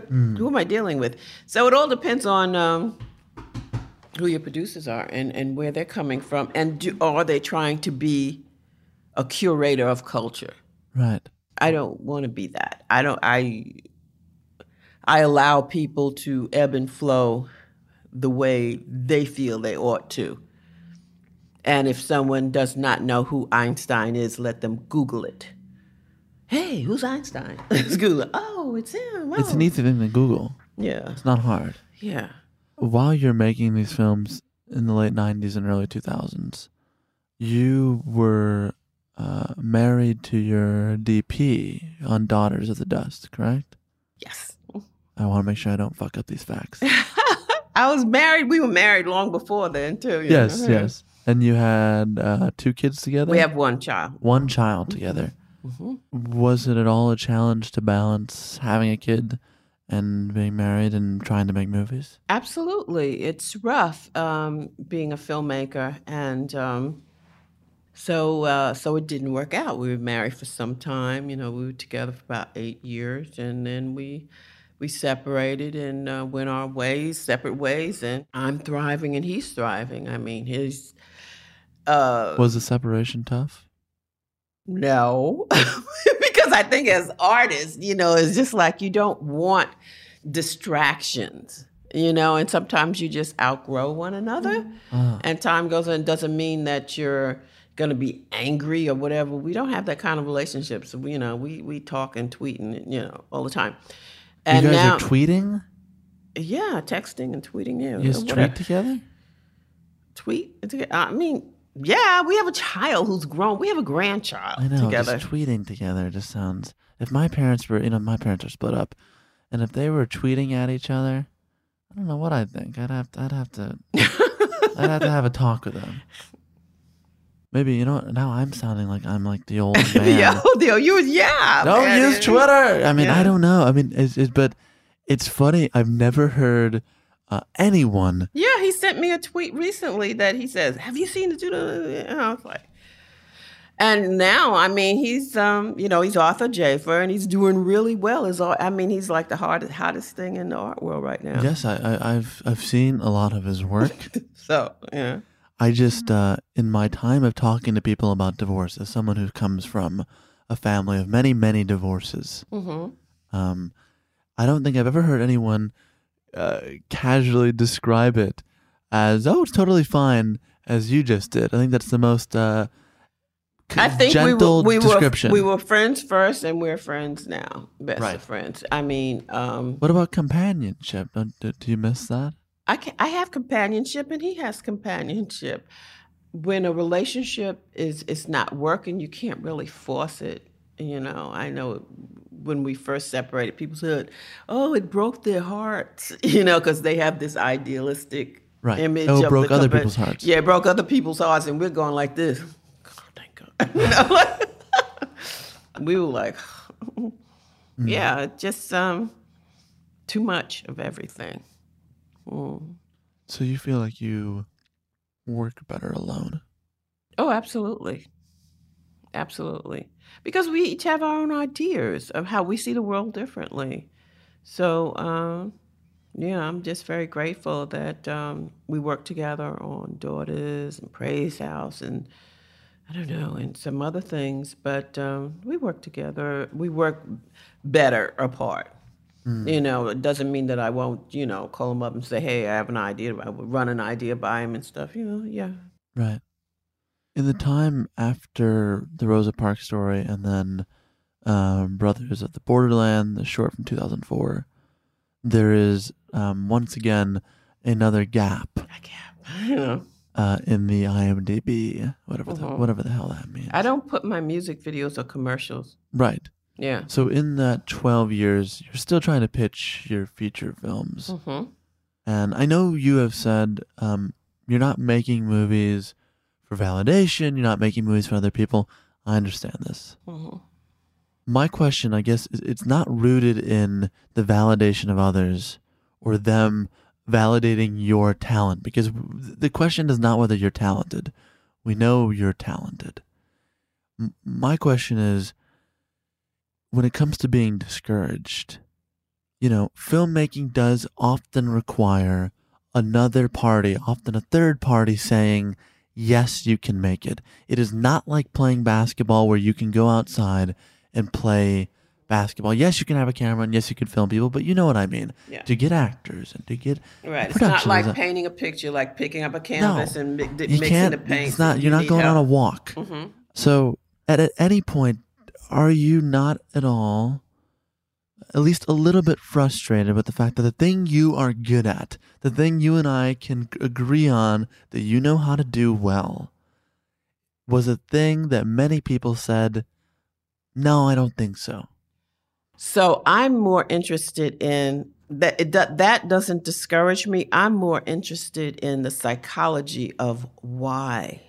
who am I dealing with? So it all depends on um, who your producers are and, and where they're coming from, and do, are they trying to be a curator of culture? Right. I don't want to be that. I don't. I I allow people to ebb and flow the way they feel they ought to. And if someone does not know who Einstein is, let them Google it. Hey, who's Einstein? Let's Google. it. Oh, it's him. It's an Oh. easy thing to Google. Yeah, It's not hard. yeah. While you're making these films in the late 90s and early 2000s, you were uh, married to your DP on Daughters of the Dust, correct? Yes. I want to make sure I don't fuck up these facts. I was married. We were married long before then, too. yes, know. yes. And you had uh, two kids together? We have one child. one child together. Was it at all a challenge to balance having a kid and being married and trying to make movies? Absolutely, it's rough um, being a filmmaker, and um, so uh, so it didn't work out. We were married for some time. You know, we were together for about eight years, and then we we separated and uh, went our ways, separate ways. And I'm thriving, and he's thriving. I mean, his uh, Was the separation tough? no, because I think as artists, you know, it's just like you don't want distractions, you know, and sometimes you just outgrow one another. Ah. And time goes on, doesn't mean that you're going to be angry or whatever. We don't have that kind of relationship. So, you know, we, we talk and tweet and, you know, all the time. And you guys now, are tweeting? yeah, texting and tweeting. Yeah, You guys whatever. tweet together? tweet. Together. I mean, yeah, we have a child who's grown. We have a grandchild I know. together. Just tweeting together just sounds. If my parents were, you know, my parents are split up, and if they were tweeting at each other, I don't know what I'd think. I'd have, to, I'd have to, I'd have to have a talk with them. Maybe you know. what, Now I'm sounding like I'm like the old man. Yo, Theo, you yeah. Don't man. use Twitter. I mean, Yeah. I don't know. I mean, it's, it's but it's funny. I've never heard uh, anyone. Yeah, he sent me a tweet recently that he says, "Have you seen the dude?" And I was like, and now, I mean, he's um, you know, he's Arthur Jafa, and he's doing really well. Is all I mean, he's like the hardest, hottest thing in the art world right now. Yes, I, I, I've I've seen a lot of his work. So yeah, I just, uh, in my time of talking to people about divorce, as someone who comes from a family of many, many divorces, hmm um, I don't think I've ever heard anyone uh, casually describe it as, "Oh, it's totally fine," as you just did. I think that's the most uh, I think we were, we were description. we were friends first, and we're friends now, best Right. of friends. I mean, um, What about companionship? Don't, do, do you miss that? I can, I have companionship and he has companionship. When a relationship is is not working, you can't really force it. You know, I know when we first separated, people said, "Oh, it broke their hearts," you know, because they have this idealistic Right. image. Oh, it of broke the other couple. people's hearts. Yeah, it broke other people's hearts, and we're going like this. God, thank God. You know, we were like, Mm-hmm. yeah, just um, too much of everything. Mm. So you feel like you work better alone? Oh, absolutely. Absolutely. Because we each have our own ideas of how we see the world differently. So, um, yeah, I'm just very grateful that um, we work together on Daughters and Praise House and I don't know, and some other things, but um, we work together. We work better apart. You know, it doesn't mean that I won't, you know, call him up and say, hey, I have an idea. I would run an idea by him and stuff, you know, yeah. Right. In the time after the Rosa Parks story and then um, Brothers of the Borderland, the short from 2004, there is um, once again another gap I can't, you know. uh, in the IMDb, whatever the, Mhm. whatever the hell that means. I don't put my music videos or commercials. Right. Yeah. So in that 12 years, you're still trying to pitch your feature films. hmm And I know you have said um, you're not making movies for validation, you're not making movies for other people. I understand this. hmm My question, I guess, is it's not rooted in the validation of others or them validating your talent because the question is not whether you're talented. We know you're talented. M- my question is when it comes to being discouraged, you know, filmmaking does often require another party, often a third party saying, yes, you can make it. It is not like playing basketball where you can go outside and play basketball. Yes, you can have a camera and yes, you can film people, but you know what I mean. Yeah. To get actors and to get Right. It's not like painting a picture, like picking up a canvas and mi- you mixing can't. the paint. It's not. You're not going on a walk. hmm So, at, at any point, are you not at all, at least a little bit frustrated with the fact that the thing you are good at, the thing you and I can agree on that you know how to do well, was a thing that many people said, no, I don't think so. So I'm more interested in that. It, that doesn't discourage me. I'm more interested in the psychology of why.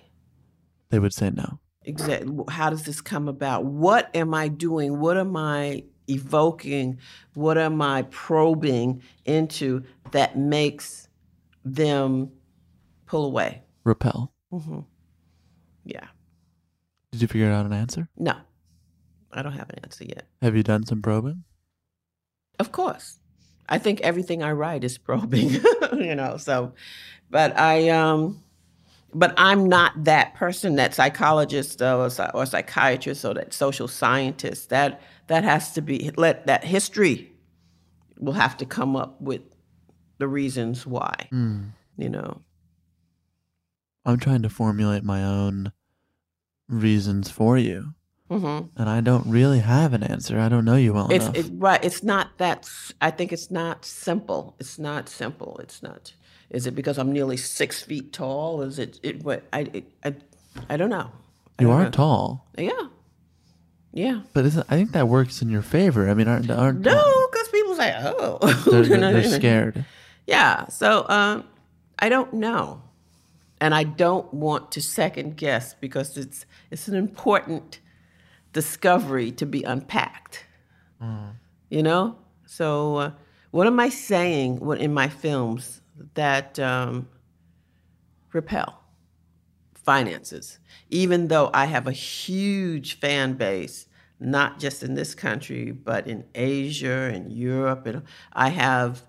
They would say no. Exactly. How does this come about? What am I doing? What am I evoking? What am I probing into that makes them pull away? Repel. hmm Yeah. Did you figure out an answer? No, I don't have an answer yet. Have you done some probing? Of course. I think everything I write is probing, you know, so but I um but I'm not that person, that psychologist or, or psychiatrist or that social scientist. That that has to be let that history will have to come up with the reasons why, Hmm. you know. I'm trying to formulate my own reasons for you. hmm And I don't really have an answer. I don't know you well It's enough. it's right. It's not that. I think it's not simple. It's not simple. It's not. Is it because I'm nearly six feet tall? Is it? It what? I it, I I don't know. I you don't are know. tall, Yeah. Yeah. but isn't, I think that works in your favor. I mean, aren't aren't No, because people say, "Oh, they're, they're, they're scared. Yeah. So um, I don't know, and I don't want to second guess because it's it's an important discovery to be unpacked. You know. So uh, what am I saying? What in my films that um, repel finances. Even though I have a huge fan base, not just in this country, but in Asia and Europe, and I have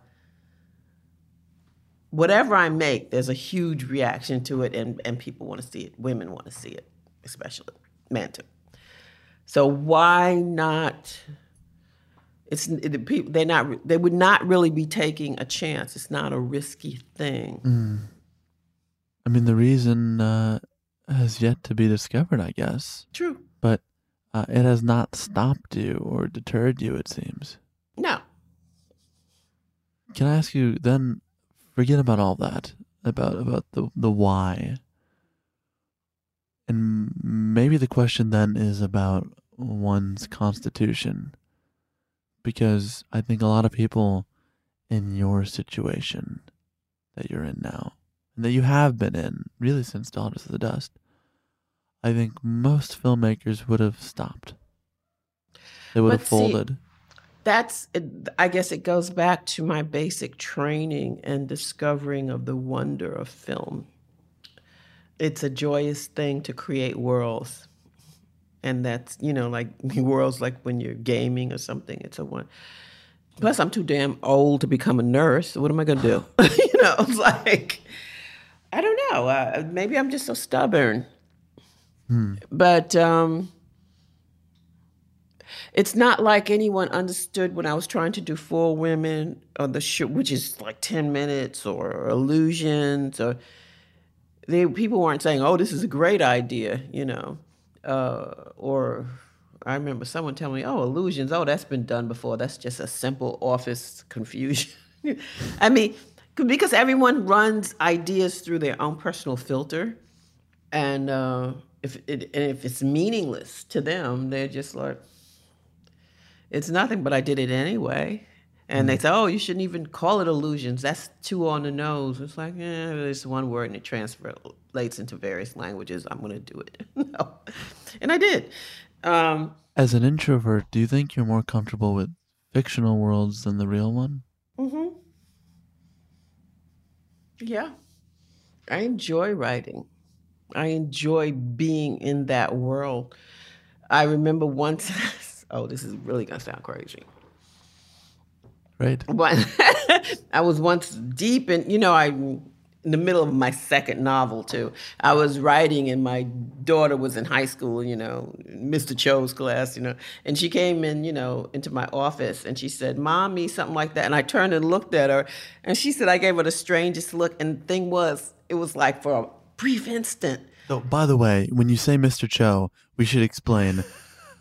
whatever I make, there's a huge reaction to it, and, and people want to see it. Women want to see it, especially men too. So why not? It's the people they're not they would not really be taking a chance. It's not a risky thing. I mean, the reason uh, has yet to be discovered, I guess. True. But uh, it has not stopped you or deterred you, it seems. No. Can I ask you then? Forget about all that about about the the why, and maybe the question then is about one's constitution, because I think a lot of people in your situation that you're in now, and that you have been in really since Daughters of the Dust, I think most filmmakers would have stopped. They would But have see, folded. That's it, I guess it goes back to my basic training and discovering of the wonder of film. It's a joyous thing to create worlds. And that's, you know, like the worlds like when you're gaming or something. It's a one. Plus, I'm too damn old to become a nurse. What am I going to do? you know, it's like, I don't know. Uh, maybe I'm just so stubborn. But um, it's not like anyone understood when I was trying to do Four Women or the show, which is like 10 minutes or Illusions or they people weren't saying, "Oh, this is a great idea," you know. Uh, or I remember someone telling me, "Oh, Illusions, oh, that's been done before. That's just a simple office confusion." I mean, because everyone runs ideas through their own personal filter and uh, if it, and if it's meaningless to them, they're just like, it's nothing. But I did it anyway, and they say, oh, you shouldn't even call it illusions. That's too on the nose. It's like, yeah, it's one word and it translates into various languages. I'm going to do it. no, and I did. Um, As an introvert, do you think you're more comfortable with fictional worlds than the real one? Mm-hmm. Yeah. I enjoy writing. I enjoy being in that world. I remember once, oh, this is really going to sound crazy. Right. But I was once deep in, you know, I in the middle of my second novel too. I was writing, and my daughter was in high school, you know, Mr. Cho's class, you know, and she came in, you know, into my office, and she said, "Mommy," something like that, and I turned and looked at her, and she said, I gave her the strangest look, and the thing was, it was like for a brief instant. So, by the way, when you say Mr. Cho, we should explain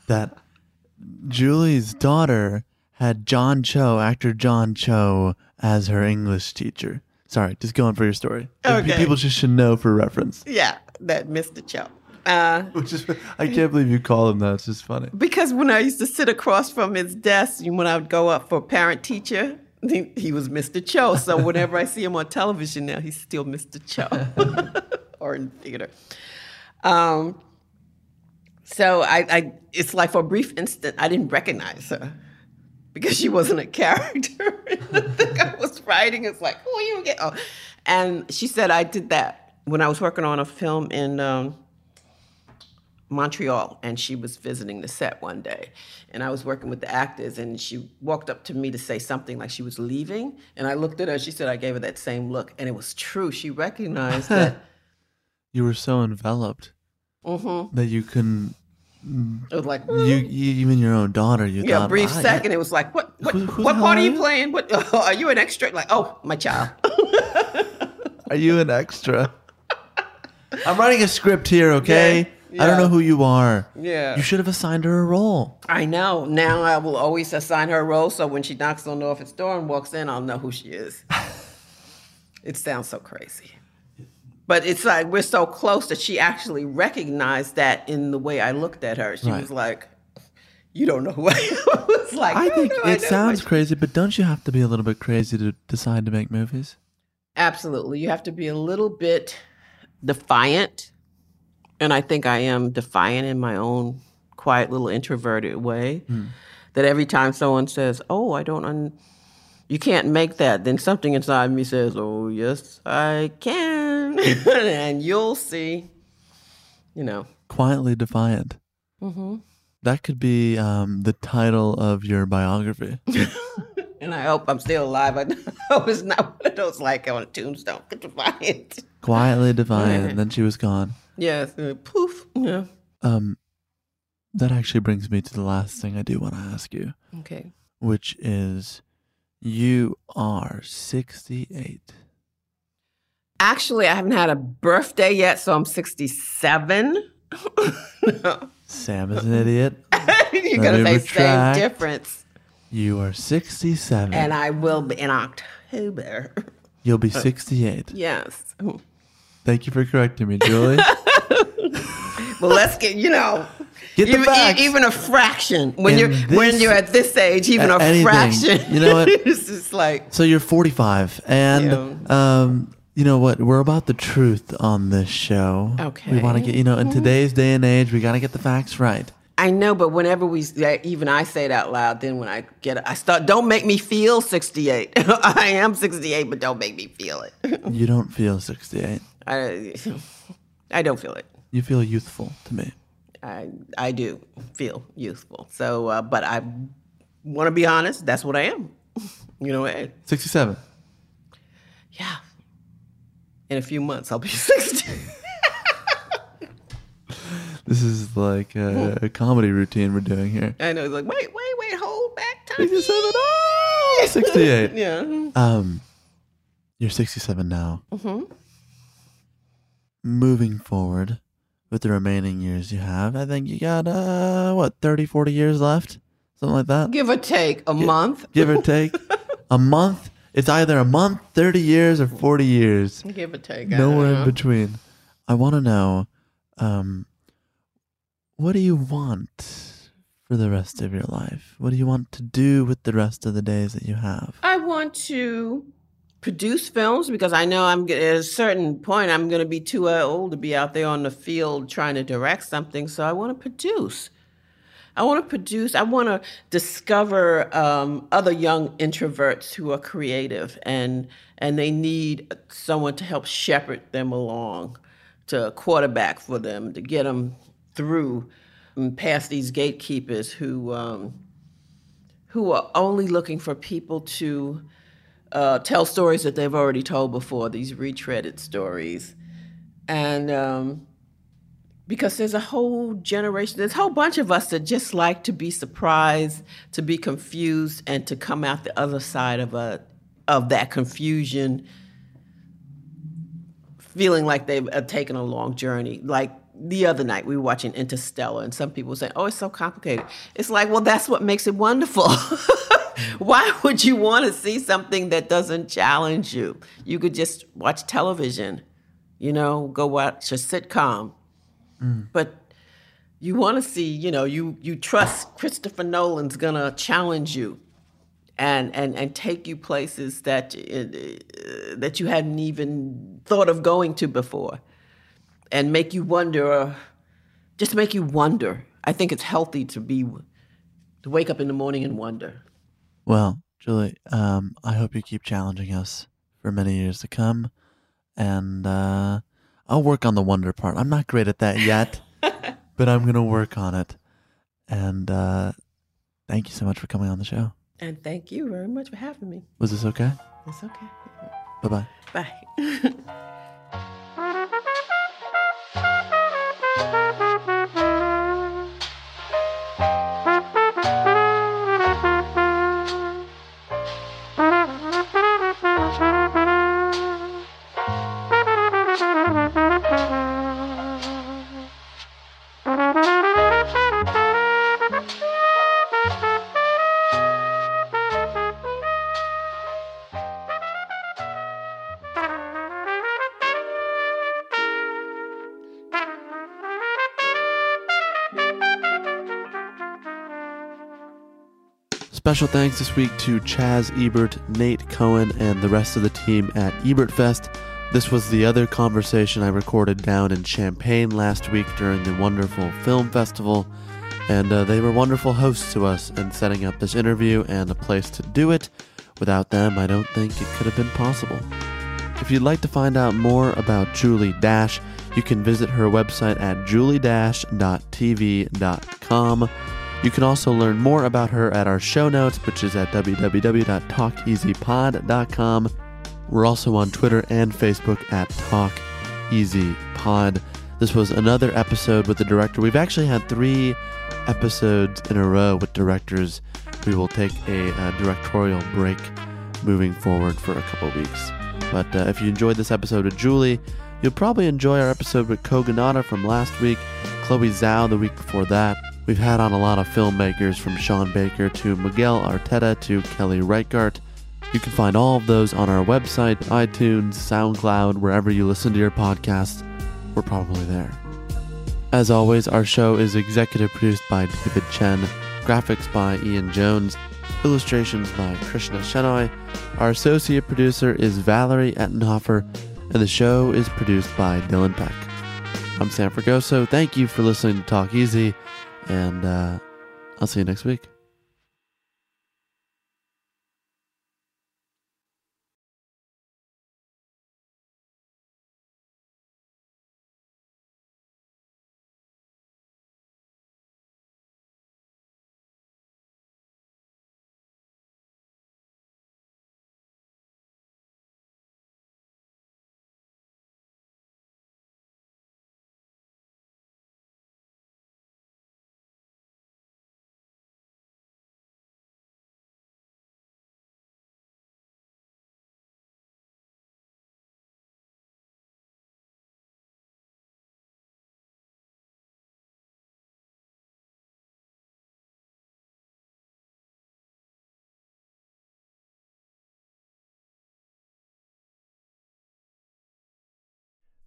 that Julie's daughter had John Cho, actor John Cho, as her English teacher. Sorry, just going for your story. Okay. People just should know for reference. Yeah, that Mr. Cho. Uh, Which is, I can't believe you call him that. It's just funny. because when I used to sit across from his desk, and when I would go up for parent teacher, he, he was Mr. Cho. So whenever I see him on television now, he's still Mr. Cho or in theater. Um, so I, I, it's like for a brief instant, I didn't recognize her because she wasn't a character. the thing I was writing is like, who you get? Oh, and she said I did that when I was working on a film in. Um, Montreal, and she was visiting the set one day, and I was working with the actors, and she walked up to me to say something like she was leaving, and I looked at her. She said I gave her that same look, and it was true. She recognized that. You were so enveloped hmm that you couldn't. It was like You, you even your own daughter. You yeah, a thought, brief "Ah, yeah." second. It was like, what? What, Who- who what part are you you? playing? What are you an extra? Like, oh, my child. Are you an extra? I'm writing a script here, okay? Yeah, I don't know who you are. Yeah. You should have assigned her a role. I know. Now I will always assign her a role, so when she knocks on the office door and walks in, I'll know who she is. it sounds so crazy. But it's like we're so close that she actually recognized that in the way I looked at her. She Right. was like, You don't know who I am. it's like, I think no, I it know." sounds crazy, but don't you have to be a little bit crazy to decide to make movies? Absolutely. You have to be a little bit defiant. And I think I am defiant in my own quiet little introverted way. Hmm. That every time someone says, Oh, I don't un- you can't make that, then something inside me says, oh, yes, I can. and you'll see, you know. Quietly defiant. Mm-hmm. That could be um, the title of your biography. and I hope I'm still alive. I hope it's not one of those like on a tombstone. Defiant. Quietly defiant. and then she was gone. Yes. uh, poof. Yeah. Um, that actually brings me to the last thing I do want to ask you, Okay. which is you are 68. Actually, I haven't had a birthday yet, so I'm 67. no. Sam is an idiot. You're going to say retract. same difference. You are 67. And I will be in October. You'll be 68. Yes. Thank you for correcting me, Julie. Well, let's get, you know. Get the even, even a fraction when In you're when you're at this age, even a- anything. fraction. You know what? it's just like so you're 45, and um, you know what? We're about the truth on this show. Okay. We want to get, you know, in today's day and age, we got to get the facts right. I know, but whenever we, even I say it out loud, then when I get, I start. Don't make me feel 68. I am 68, but don't make me feel it. You don't feel 68. I, I don't feel it. You feel youthful to me. I, I do feel youthful. So, uh, but I want to be honest. That's what I am. You know, eh, 67. yeah. In a few months, I'll be 60. This is like a, a comedy routine we're doing here. I know. It's like, wait, wait, wait, hold back time. 67. Oh, 68. Yeah. Um, you're 67 now. hmm Moving forward with the remaining years you have, I think you got, uh, what, 30, 40 years left? Something like that? Give or take a month. Give or take. a month. It's either a month, 30 years, or 40 years. Give or take. I don't Nowhere in know. between. I want to know, um, what do you want for the rest of your life? What do you want to do with the rest of the days that you have? I want to produce films because I know I'm at a certain point I'm going to be too uh, old to be out there on the field trying to direct something. So I want to produce. I want to produce. I want to discover um, other young introverts who are creative and and they need someone to help shepherd them along, to quarterback for them, to get them through and past these gatekeepers who um, who are only looking for people to uh, tell stories that they've already told before, these retreaded stories. And um, because there's a whole generation, there's a whole bunch of us that just like to be surprised, to be confused, and to come out the other side of a of that confusion, feeling like they've uh, taken a long journey. Like the other night, we were watching Interstellar, and some people say, "Oh, it's so complicated." It's like, well, that's what makes it wonderful. Why would you want to see something that doesn't challenge you? You could just watch television, you know, go watch a sitcom. But you want to see, you know, you you trust Christopher Nolan's gonna challenge you, and and and take you places that uh, that you hadn't even thought of going to before, and make you wonder, uh, just make you wonder. I think it's healthy to be to wake up in the morning and wonder. Well, Julie, um, I hope you keep challenging us for many years to come. And uh, I'll work on the wonder part. I'm not great at that yet, but I'm going to work on it. And uh, thank you so much for coming on the show. And thank you very much for having me. Was this okay? It's okay. Bye bye bye. Special thanks this week to Chaz Ebert, Nate Cohen, and the rest of the team at Ebert Fest. This was the other conversation I recorded down in Champaign last week during the wonderful film festival, and uh, they were wonderful hosts to us in setting up this interview and a place to do it. Without them, I don't think it could have been possible. If you'd like to find out more about Julie Dash, you can visit her website at juliedash.tv.com. You can also learn more about her at our show notes, which is at www.talkeasypod.com. We're also on Twitter and Facebook at Talk Easy Pod. This was another episode with the director. We've actually had three episodes in a row with directors. We will take a, a directorial break moving forward for a couple weeks. But uh, if you enjoyed this episode with Julie, you'll probably enjoy our episode with Kogonada from last week, Chloe Zhao the week before that. We've had on a lot of filmmakers from Sean Baker to Miguel Arteta to Kelly Reichardt. You can find all of those on our website, iTunes, SoundCloud, wherever you listen to your podcasts. We're probably there. As always, our show is executive produced by David Chen, graphics by Ian Jones, illustrations by Krishna Shenoy. Our associate producer is Valerie Ettenhofer, and the show is produced by Dylan Peck. I'm Sam Fragoso. Thank you for listening to Talk Easy, and uh, I'll see you next week.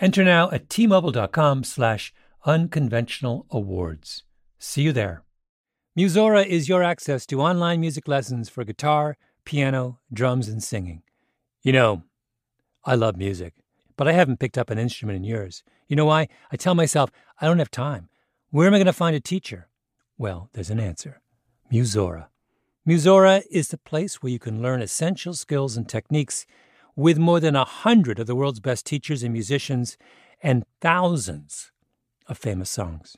Enter now at tmobile.com slash unconventional awards. See you there. Musora is your access to online music lessons for guitar, piano, drums, and singing. You know, I love music, but I haven't picked up an instrument in years. You know why? I tell myself, I don't have time. Where am I going to find a teacher? Well, there's an answer Musora. Musora is the place where you can learn essential skills and techniques with more than a hundred of the world's best teachers and musicians and thousands of famous songs.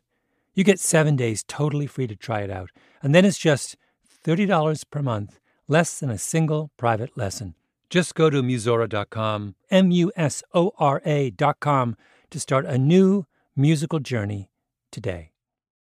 You get seven days totally free to try it out, and then it's just $30 per month, less than a single private lesson. Just go to Musora.com, M U S O R A.com, to start a new musical journey today.